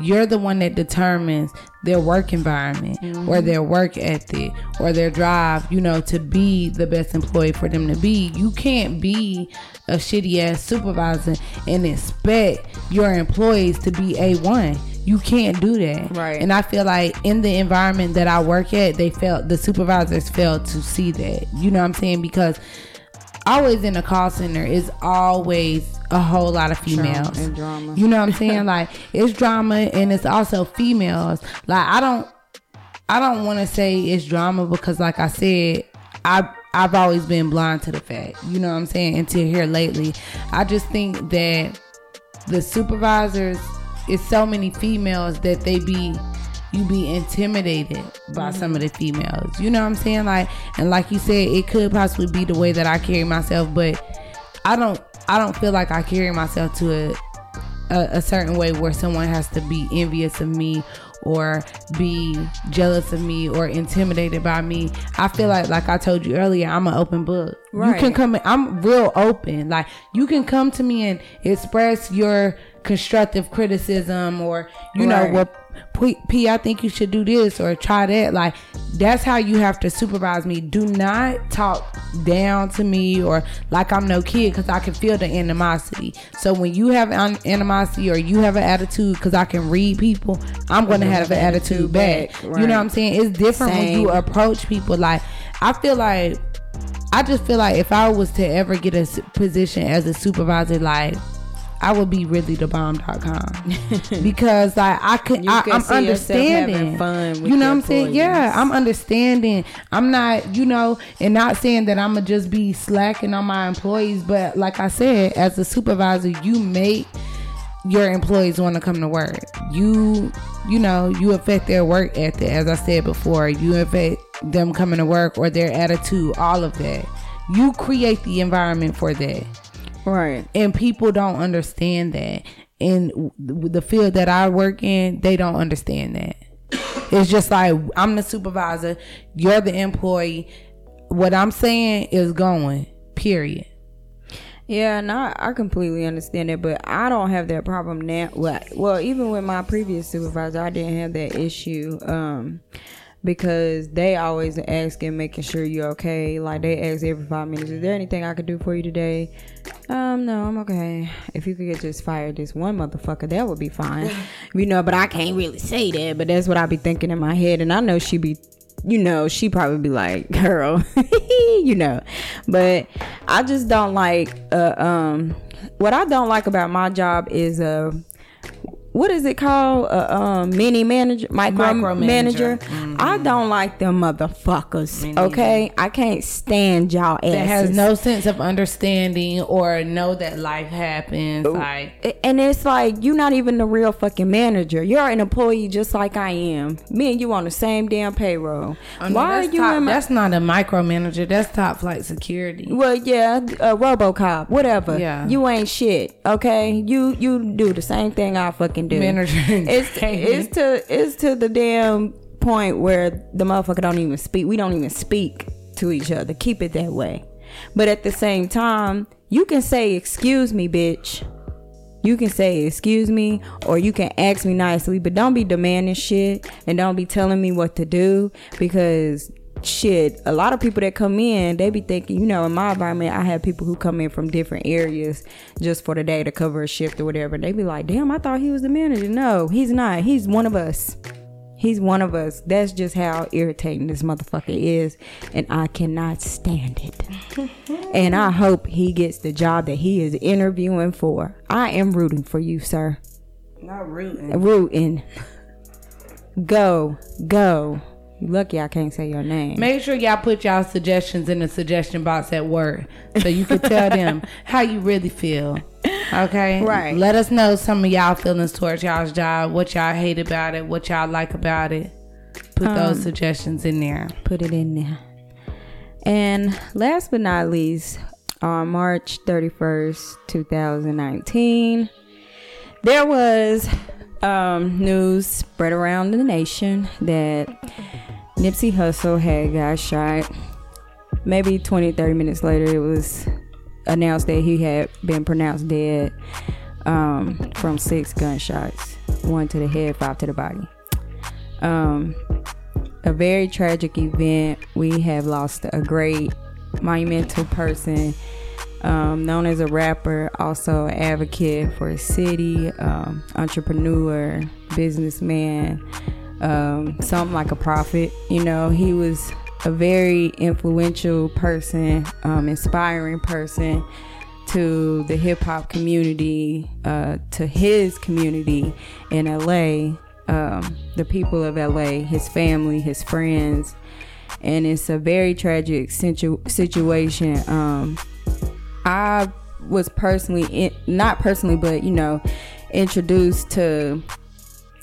Speaker 2: You're the one that determines their work environment or mm-hmm. their work ethic or their drive, you know, to be the best employee for them to be. You can't be a shitty ass supervisor and expect your employees to be A1. You can't do that.
Speaker 1: Right.
Speaker 2: And I feel like in the environment that I work at, they felt the supervisors failed to see that. You know what I'm saying? Because always in a call center is always a whole lot of females
Speaker 1: and drama.
Speaker 2: You know what I'm saying? like it's drama and it's also females. Like I don't I don't want to say it's drama because like I said, I I've always been blind to the fact. You know what I'm saying? Until here lately. I just think that the supervisors is so many females that they be you be intimidated by mm-hmm. some of the females. You know what I'm saying? Like and like you said, it could possibly be the way that I carry myself, but I don't I don't feel like I carry myself to a a, a certain way where someone has to be envious of me or be jealous of me or intimidated by me. I feel like like I told you earlier, I'm an open book.
Speaker 1: Right.
Speaker 2: You can come in, I'm real open. Like you can come to me and express your constructive criticism or you know what P, P, I think you should do this or try that. Like, that's how you have to supervise me. Do not talk down to me or like I'm no kid because I can feel the animosity. So when you have an animosity or you have an attitude, because I can read people, I'm going to have an attitude back.
Speaker 1: back,
Speaker 2: You know what I'm saying? It's different when you approach people. Like, I feel like, I just feel like if I was to ever get a position as a supervisor, like, I would be really the bomb.com because like I could, I, I'm understanding.
Speaker 1: Fun
Speaker 2: you know what I'm saying? Yeah, I'm understanding. I'm not, you know, and not saying that I'm gonna just be slacking on my employees, but like I said, as a supervisor, you make your employees want to come to work. You, you know, you affect their work ethic, as I said before. You affect them coming to work or their attitude, all of that. You create the environment for that.
Speaker 1: Right.
Speaker 2: And people don't understand that. In the field that I work in, they don't understand that. It's just like I'm the supervisor, you're the employee. What I'm saying is going, period.
Speaker 1: Yeah, no, I completely understand it, but I don't have that problem now. Well, well, even with my previous supervisor, I didn't have that issue. Um, because they always asking, making sure you're okay. Like they ask every five minutes, "Is there anything I could do for you today?" Um, no, I'm okay. If you could get just fired this one motherfucker, that would be fine. you know, but I can't really say that. But that's what I be thinking in my head, and I know she be. You know, she probably be like, "Girl," you know, but I just don't like. Uh, um, what I don't like about my job is uh what is it called? Uh, um, mini manager, micro, micro manager. Mm-hmm. I don't like them motherfuckers. Mini okay, I can't stand y'all asses.
Speaker 2: That has no sense of understanding or know that life happens. Like,
Speaker 1: and it's like you're not even the real fucking manager. You're an employee just like I am. Me and you on the same damn payroll.
Speaker 2: Oh, no, Why are you? Top, my- that's not a micromanager. That's top flight security.
Speaker 1: Well, yeah, uh, RoboCop, whatever. Yeah, you ain't shit. Okay, you you do the same thing I fucking can do. It's it's to it's to the damn point where the motherfucker don't even speak. We don't even speak to each other. Keep it that way. But at the same time, you can say excuse me, bitch. You can say excuse me or you can ask me nicely, but don't be demanding shit and don't be telling me what to do because shit, a lot of people that come in, they be thinking, you know, in my environment, I have people who come in from different areas just for the day to cover a shift or whatever. They be like, damn, I thought he was the manager. No, he's not. He's one of us. He's one of us. That's just how irritating this motherfucker is. And I cannot stand it. and I hope he gets the job that he is interviewing for. I am rooting for you, sir.
Speaker 2: Not rooting.
Speaker 1: Rooting. Go, go. Lucky I can't say your name.
Speaker 2: Make sure y'all put y'all suggestions in the suggestion box at work so you can tell them how you really feel. Okay?
Speaker 1: Right.
Speaker 2: Let us know some of y'all feelings towards y'all's job, what y'all hate about it, what y'all like about it. Put um, those suggestions in there.
Speaker 1: Put it in there. And last but not least, on March 31st, 2019, there was um, news spread around the nation that Nipsey Hussle had got shot. Maybe 20, 30 minutes later, it was announced that he had been pronounced dead um, from six gunshots one to the head, five to the body. Um, a very tragic event. We have lost a great, monumental person, um, known as a rapper, also advocate for his city, um, entrepreneur, businessman um, something like a prophet. You know, he was a very influential person, um, inspiring person to the hip hop community, uh, to his community in LA, um, the people of LA, his family, his friends. And it's a very tragic situ- situation. Um, I was personally, in, not personally, but you know, introduced to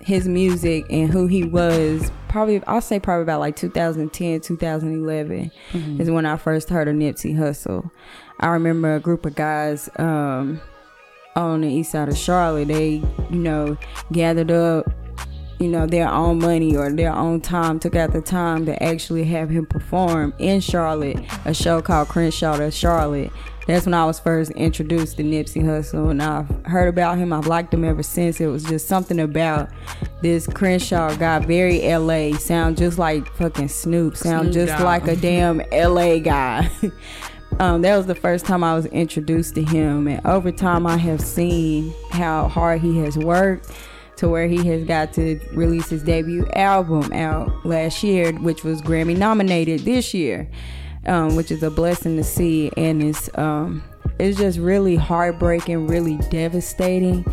Speaker 1: his music and who he was probably I'll say probably about like 2010 2011 mm-hmm. is when I first heard of Nipsey Hussle. I remember a group of guys um, on the east side of Charlotte. They you know gathered up you know their own money or their own time took out the time to actually have him perform in Charlotte a show called Crenshaw to Charlotte that's when I was first introduced to Nipsey Hussle, and I've heard about him. I've liked him ever since. It was just something about this Crenshaw guy, very LA, sound just like fucking Snoop, sound Snoop just Dogg. like a damn LA guy. um, that was the first time I was introduced to him, and over time I have seen how hard he has worked to where he has got to release his debut album out last year, which was Grammy nominated this year um, which is a blessing to see, and it's um, it's just really heartbreaking, really devastating.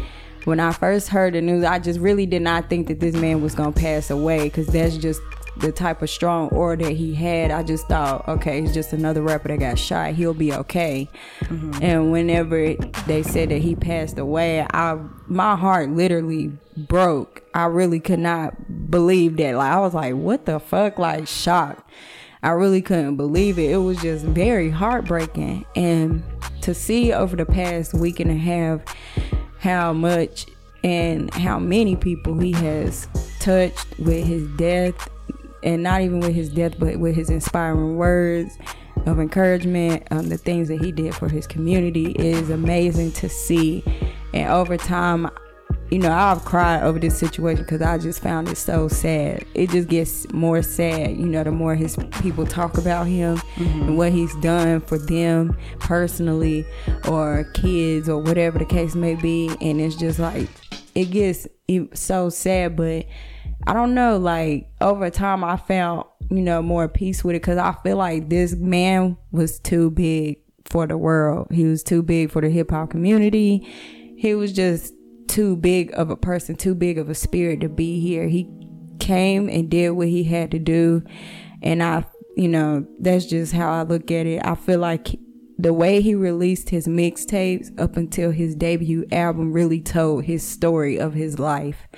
Speaker 1: When I first heard the news, I just really did not think that this man was gonna pass away because that's just the type of strong aura that he had. I just thought, okay, he's just another rapper that got shot. He'll be okay. Mm-hmm. And whenever they said that he passed away, I my heart literally broke. I really could not believe that. Like I was like, what the fuck? Like shocked. I really couldn't believe it. It was just very heartbreaking. And to see over the past week and a half how much and how many people he has touched with his death and not even with his death but with his inspiring words of encouragement um, the things that he did for his community is amazing to see and over time you know, I've cried over this situation because I just found it so sad. It just gets more sad, you know, the more his people talk about him mm-hmm. and what he's done for them personally or kids or whatever the case may be. And it's just like, it gets so sad, but I don't know, like over time I found, you know, more peace with it because I feel like this man was too big for the world. He was too big for the hip hop community. He was just too big of a person, too big of a spirit to be here. He came and did what he had to do. And I, you know, that's just how I look at it. I feel like the way he released his mixtapes up until his debut album really told his story of his life.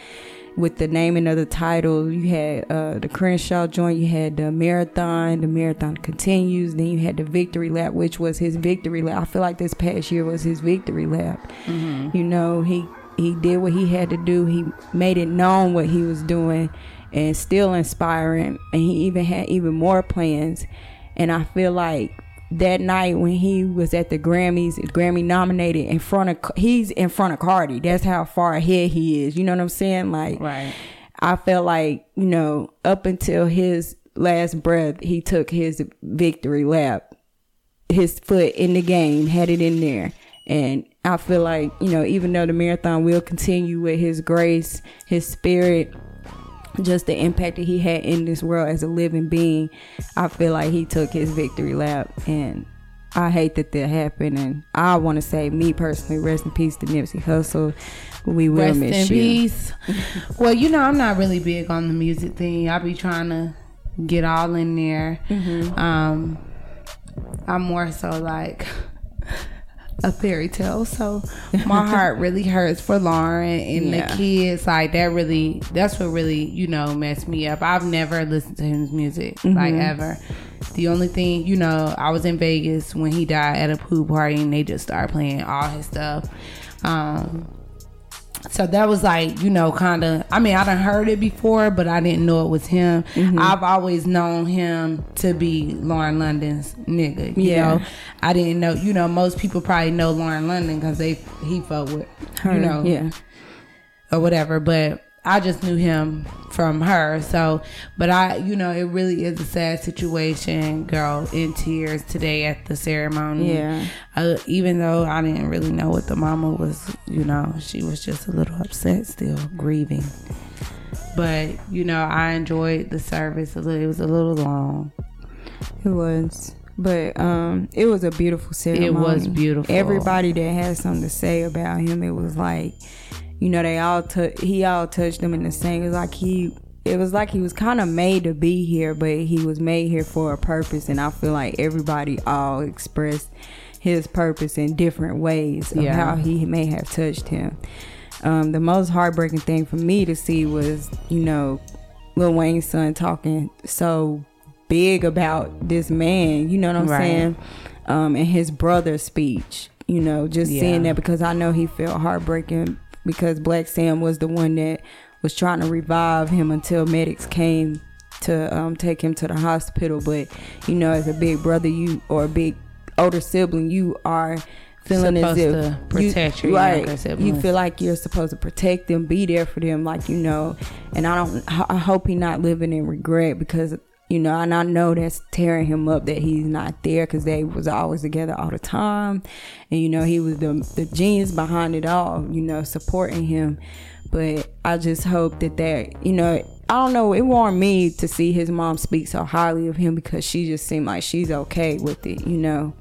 Speaker 1: With the naming of the title, you had uh, the Crenshaw joint, you had the marathon, the marathon continues, then you had the victory lap, which was his victory lap. I feel like this past year was his victory lap. Mm-hmm. You know, he he did what he had to do. He made it known what he was doing and still inspiring. And he even had even more plans. And I feel like that night when he was at the Grammys, Grammy nominated in front of he's in front of Cardi. That's how far ahead he is. You know what I'm saying? Like
Speaker 2: right.
Speaker 1: I felt like, you know, up until his last breath, he took his victory lap. His foot in the game, had it in there. And I feel like, you know, even though the marathon will continue with his grace, his spirit, just the impact that he had in this world as a living being, I feel like he took his victory lap. And I hate that that happened. And I want to say, me personally, rest in peace to Nipsey Hussle. We will rest miss in you. peace.
Speaker 2: well, you know, I'm not really big on the music thing. I be trying to get all in there. Mm-hmm. Um, I'm more so like a fairy tale. So my heart really hurts for Lauren and yeah. the kids. Like that really, that's what really, you know, messed me up. I've never listened to his music, mm-hmm. like ever. The only thing, you know, I was in Vegas when he died at a pool party and they just started playing all his stuff. Um, so that was like you know kind of i mean i done heard it before but i didn't know it was him mm-hmm. i've always known him to be lauren london's nigga you yeah. know i didn't know you know most people probably know lauren london because they he fought with her you know
Speaker 1: yeah
Speaker 2: or whatever but I just knew him from her. So, but I, you know, it really is a sad situation. Girl in tears today at the ceremony.
Speaker 1: Yeah.
Speaker 2: Uh, even though I didn't really know what the mama was, you know, she was just a little upset, still grieving. But you know, I enjoyed the service. It was a little long.
Speaker 1: It was. But um, it was a beautiful ceremony.
Speaker 2: It was beautiful.
Speaker 1: Everybody that had something to say about him, it was like you know, they all took he all touched them in the same. It was like he it was like he was kind of made to be here, but he was made here for a purpose. And I feel like everybody all expressed his purpose in different ways of yeah. how he may have touched him. Um, the most heartbreaking thing for me to see was, you know, Lil Wayne's son talking so big about this man. You know what I'm right. saying? Um, and his brother's speech. You know, just yeah. seeing that because I know he felt heartbreaking because Blacc Sam was the one that was trying to revive him until medics came to um, take him to the hospital. But you know, as a big brother, you or a big older sibling, you are feeling
Speaker 2: supposed
Speaker 1: as
Speaker 2: if protect you, your right,
Speaker 1: You feel like you're supposed to protect them, be there for them, like you know. And I don't. I hope he's not living in regret because you know, and I know that's tearing him up that he's not there because they was always together all the time, and you know he was the the genius behind it all, you know, supporting him. But I just hope that that you know I don't know. It warmed me to see his mom speak so highly of him because she just seemed like she's okay with it, you know.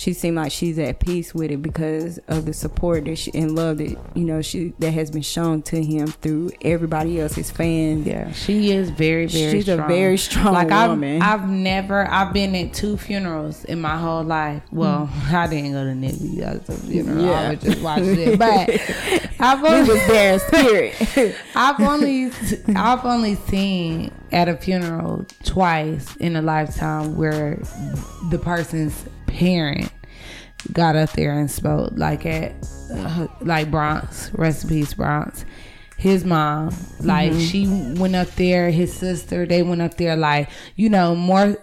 Speaker 1: She seemed like she's at peace with it because of the support that she, and love that you know she that has been shown to him through everybody else's fans.
Speaker 2: Yeah, she is very very. Strong.
Speaker 1: She's
Speaker 2: strong.
Speaker 1: a very strong
Speaker 2: like
Speaker 1: woman.
Speaker 2: I've, I've never I've been at two funerals in my whole life. Well, mm. I didn't go to Nipsey. I was funeral. Yeah. I was just watching it, but
Speaker 1: I've only was there in spirit.
Speaker 2: I've only I've only seen at a funeral twice in a lifetime where the person's parent got up there and spoke like at uh, like Bronx recipes Bronx his mom like mm-hmm. she went up there his sister they went up there like you know more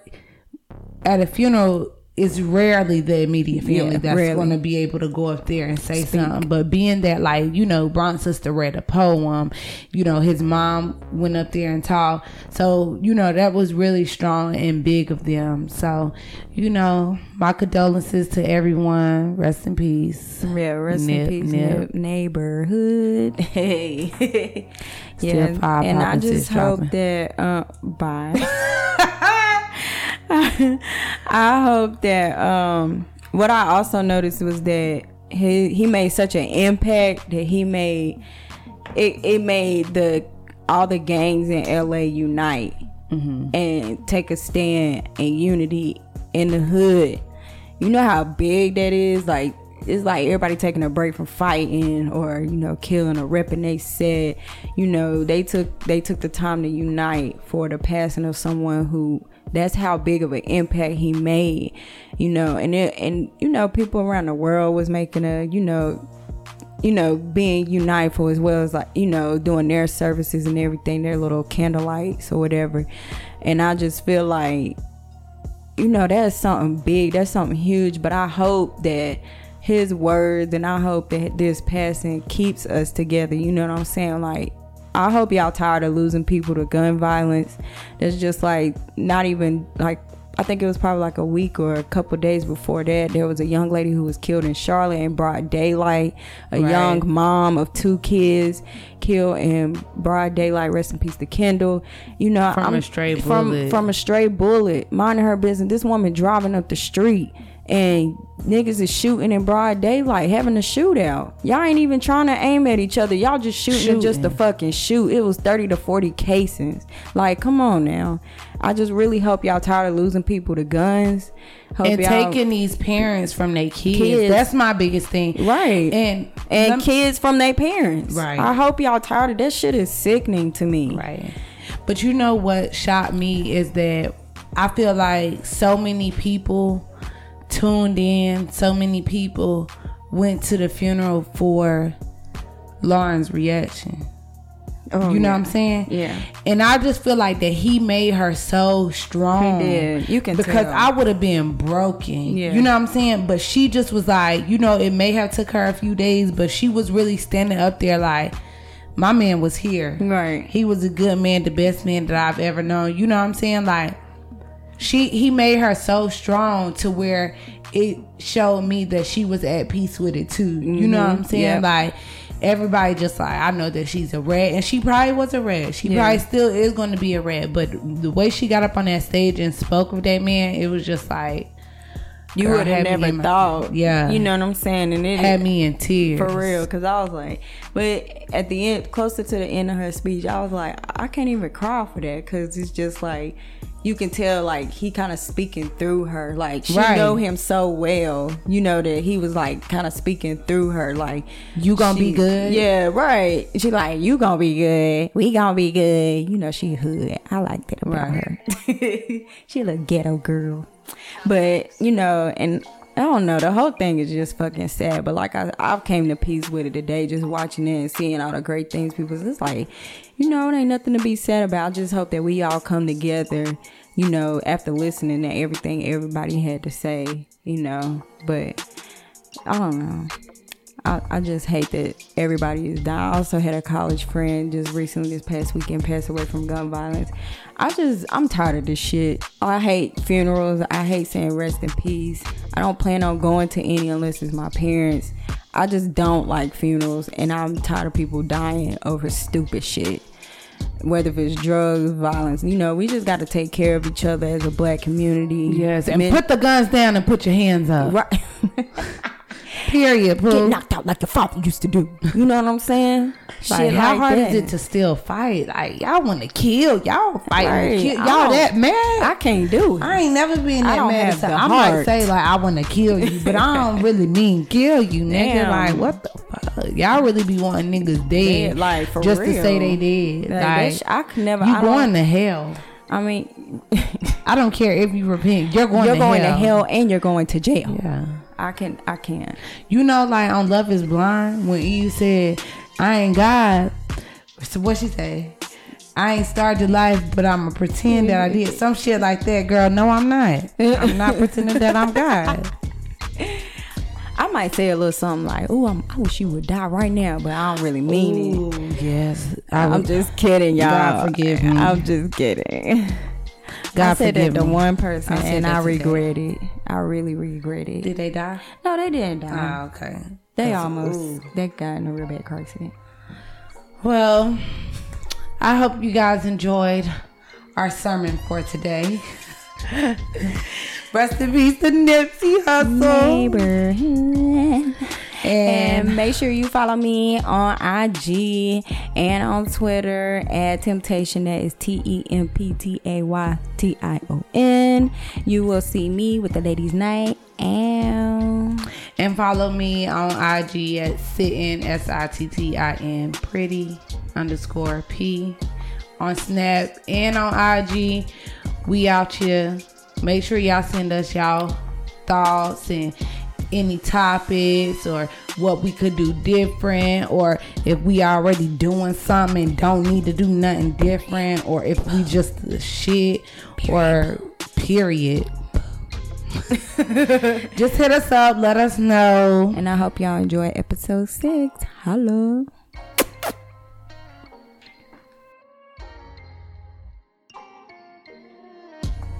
Speaker 2: at a funeral it's rarely the immediate family yeah, that's going to be able to go up there and say Speak. something. But being that, like, you know, Bron's sister read a poem, you know, his mom went up there and talked. So, you know, that was really strong and big of them. So, you know, my condolences to everyone. Rest in peace.
Speaker 1: Yeah, rest nip, in peace, nip. neighborhood. Hey. yeah. And I just hope dropping. that, uh, bye. I hope that um what I also noticed was that he he made such an impact that he made it it made the all the gangs in LA unite mm-hmm. and take a stand and unity in the hood. You know how big that is? Like it's like everybody taking a break from fighting or you know killing or ripping they said you know they took they took the time to unite for the passing of someone who that's how big of an impact he made you know and it, and you know people around the world was making a you know you know being for as well as like you know doing their services and everything their little candlelights or whatever and i just feel like you know that's something big that's something huge but i hope that his words and I hope that this passing keeps us together. You know what I'm saying? Like I hope y'all tired of losing people to gun violence. That's just like not even like I think it was probably like a week or a couple days before that. There was a young lady who was killed in Charlotte in broad daylight. A right. young mom of two kids killed in broad daylight. Rest in peace to Kendall. You know,
Speaker 2: from I'm, a stray bullet.
Speaker 1: From from a stray bullet, minding her business. This woman driving up the street and niggas is shooting in broad daylight, having a shootout. Y'all ain't even trying to aim at each other. Y'all just shooting, shooting. just to fucking shoot. It was 30 to 40 casings. Like, come on now. I just really hope y'all tired of losing people to guns.
Speaker 2: Hope and taking these parents from their kids. kids. That's my biggest thing.
Speaker 1: Right.
Speaker 2: And
Speaker 1: and kids from their parents.
Speaker 2: Right.
Speaker 1: I hope y'all tired of that shit is sickening to me.
Speaker 2: Right. But you know what shocked me is that I feel like so many people tuned in. So many people went to the funeral for Lauren's reaction. Oh, you know yeah. what I'm saying?
Speaker 1: Yeah.
Speaker 2: And I just feel like that he made her so strong.
Speaker 1: He did. You can
Speaker 2: because
Speaker 1: tell.
Speaker 2: I would have been broken. Yeah. You know what I'm saying? But she just was like, you know, it may have took her a few days, but she was really standing up there like, my man was here.
Speaker 1: Right.
Speaker 2: He was a good man, the best man that I've ever known. You know what I'm saying? Like she he made her so strong to where it showed me that she was at peace with it too. Mm-hmm. You know what I'm saying? Yep. Like everybody just like I know that she's a red and she probably was a red. She yeah. probably still is going to be a red, but the way she got up on that stage and spoke with that man, it was just like
Speaker 1: you would have never thought.
Speaker 2: Yeah.
Speaker 1: You know what I'm saying? And it
Speaker 2: had me in tears.
Speaker 1: For real. Because I was like, but at the end, closer to the end of her speech, I was like, I can't even cry for that. Because it's just like, you can tell like he kind of speaking through her. Like she right. know him so well. You know that he was like kind of speaking through her like
Speaker 2: you gonna
Speaker 1: she,
Speaker 2: be good?
Speaker 1: Yeah right. She like you gonna be good. We gonna be good. You know she hood. I like that about right. her. She a ghetto girl. But you know and I don't know. The whole thing is just fucking sad. But like I, I've came to peace with it today, just watching it and seeing all the great things people. It's like, you know, it ain't nothing to be sad about. I just hope that we all come together, you know, after listening to everything everybody had to say, you know. But I don't know. I, I just hate that everybody is dying. I also had a college friend just recently this past weekend pass away from gun violence. I just I'm tired of this shit. I hate funerals. I hate saying rest in peace. I don't plan on going to any unless it's my parents. I just don't like funerals and I'm tired of people dying over stupid shit. whether if it's drugs, violence. You know, we just got to take care of each other as a black community.
Speaker 2: Yes, and
Speaker 1: Men-
Speaker 2: put the guns down and put your hands up.
Speaker 1: right.
Speaker 2: Period.
Speaker 1: Get knocked out like your father used to do. You know what I'm saying?
Speaker 2: Like,
Speaker 1: Shit
Speaker 2: how
Speaker 1: like
Speaker 2: hard
Speaker 1: that.
Speaker 2: is it to still fight? Like y'all want to kill, y'all fight,
Speaker 1: Right.
Speaker 2: kill. Y'all that mad?
Speaker 1: I can't do it.
Speaker 2: I ain't never been that mad.
Speaker 1: have
Speaker 2: at some-
Speaker 1: the
Speaker 2: I might say like I want to kill you, but I don't really mean kill you, nigga.
Speaker 1: Damn.
Speaker 2: Like what the fuck? Y'all really be wanting niggas dead,
Speaker 1: Dead, like, for
Speaker 2: just to say they did.
Speaker 1: Like,
Speaker 2: Like,
Speaker 1: that sh- I could never.
Speaker 2: you
Speaker 1: I
Speaker 2: going to hell.
Speaker 1: I mean,
Speaker 2: I don't care if you repent. You're going.
Speaker 1: you're
Speaker 2: to
Speaker 1: going
Speaker 2: hell.
Speaker 1: to hell and you're going to jail.
Speaker 2: Yeah.
Speaker 1: I can. I can't.
Speaker 2: You know, like on Love Is Blind, when Eve said, "I ain't God," so what she say? I ain't started life, but I'ma pretend that I did some shit like that, girl. No, I'm not. I'm not pretending that I'm God.
Speaker 1: I might say a little something like, "Oh, I wish you would die right now," but I don't really mean it.
Speaker 2: Yes, I
Speaker 1: I'm
Speaker 2: would-
Speaker 1: just kidding, y'all.
Speaker 2: God forgive me.
Speaker 1: I'm just kidding.
Speaker 2: God
Speaker 1: I said
Speaker 2: forgive
Speaker 1: that to
Speaker 2: me.
Speaker 1: one person,
Speaker 2: I
Speaker 1: and I regret it. I really regret it.
Speaker 2: Did they die?
Speaker 1: no, they didn't die.
Speaker 2: Ah, okay.
Speaker 1: they almost.
Speaker 2: ooh.
Speaker 1: They got in a real bad car accident.
Speaker 2: Well, I hope you guys enjoyed our sermon for today. Rest in peace to Nipsey Hussle.
Speaker 1: Neighborhood.
Speaker 2: And
Speaker 1: And make sure you follow me on IG and on Twitter at Temptation. That is T E M P T A Y T I O N. You will see me with the ladies' night. And
Speaker 2: And follow me on IG at sittin s i t t i n pretty underscore p on Snap and on IG. We out here. Make sure y'all send us y'all thoughts and any topics or what we could do different or if we already doing something and don't need to do nothing different or if we just the shit or period. just hit us up, let us know.
Speaker 1: and I hope y'all enjoy episode six. Hello.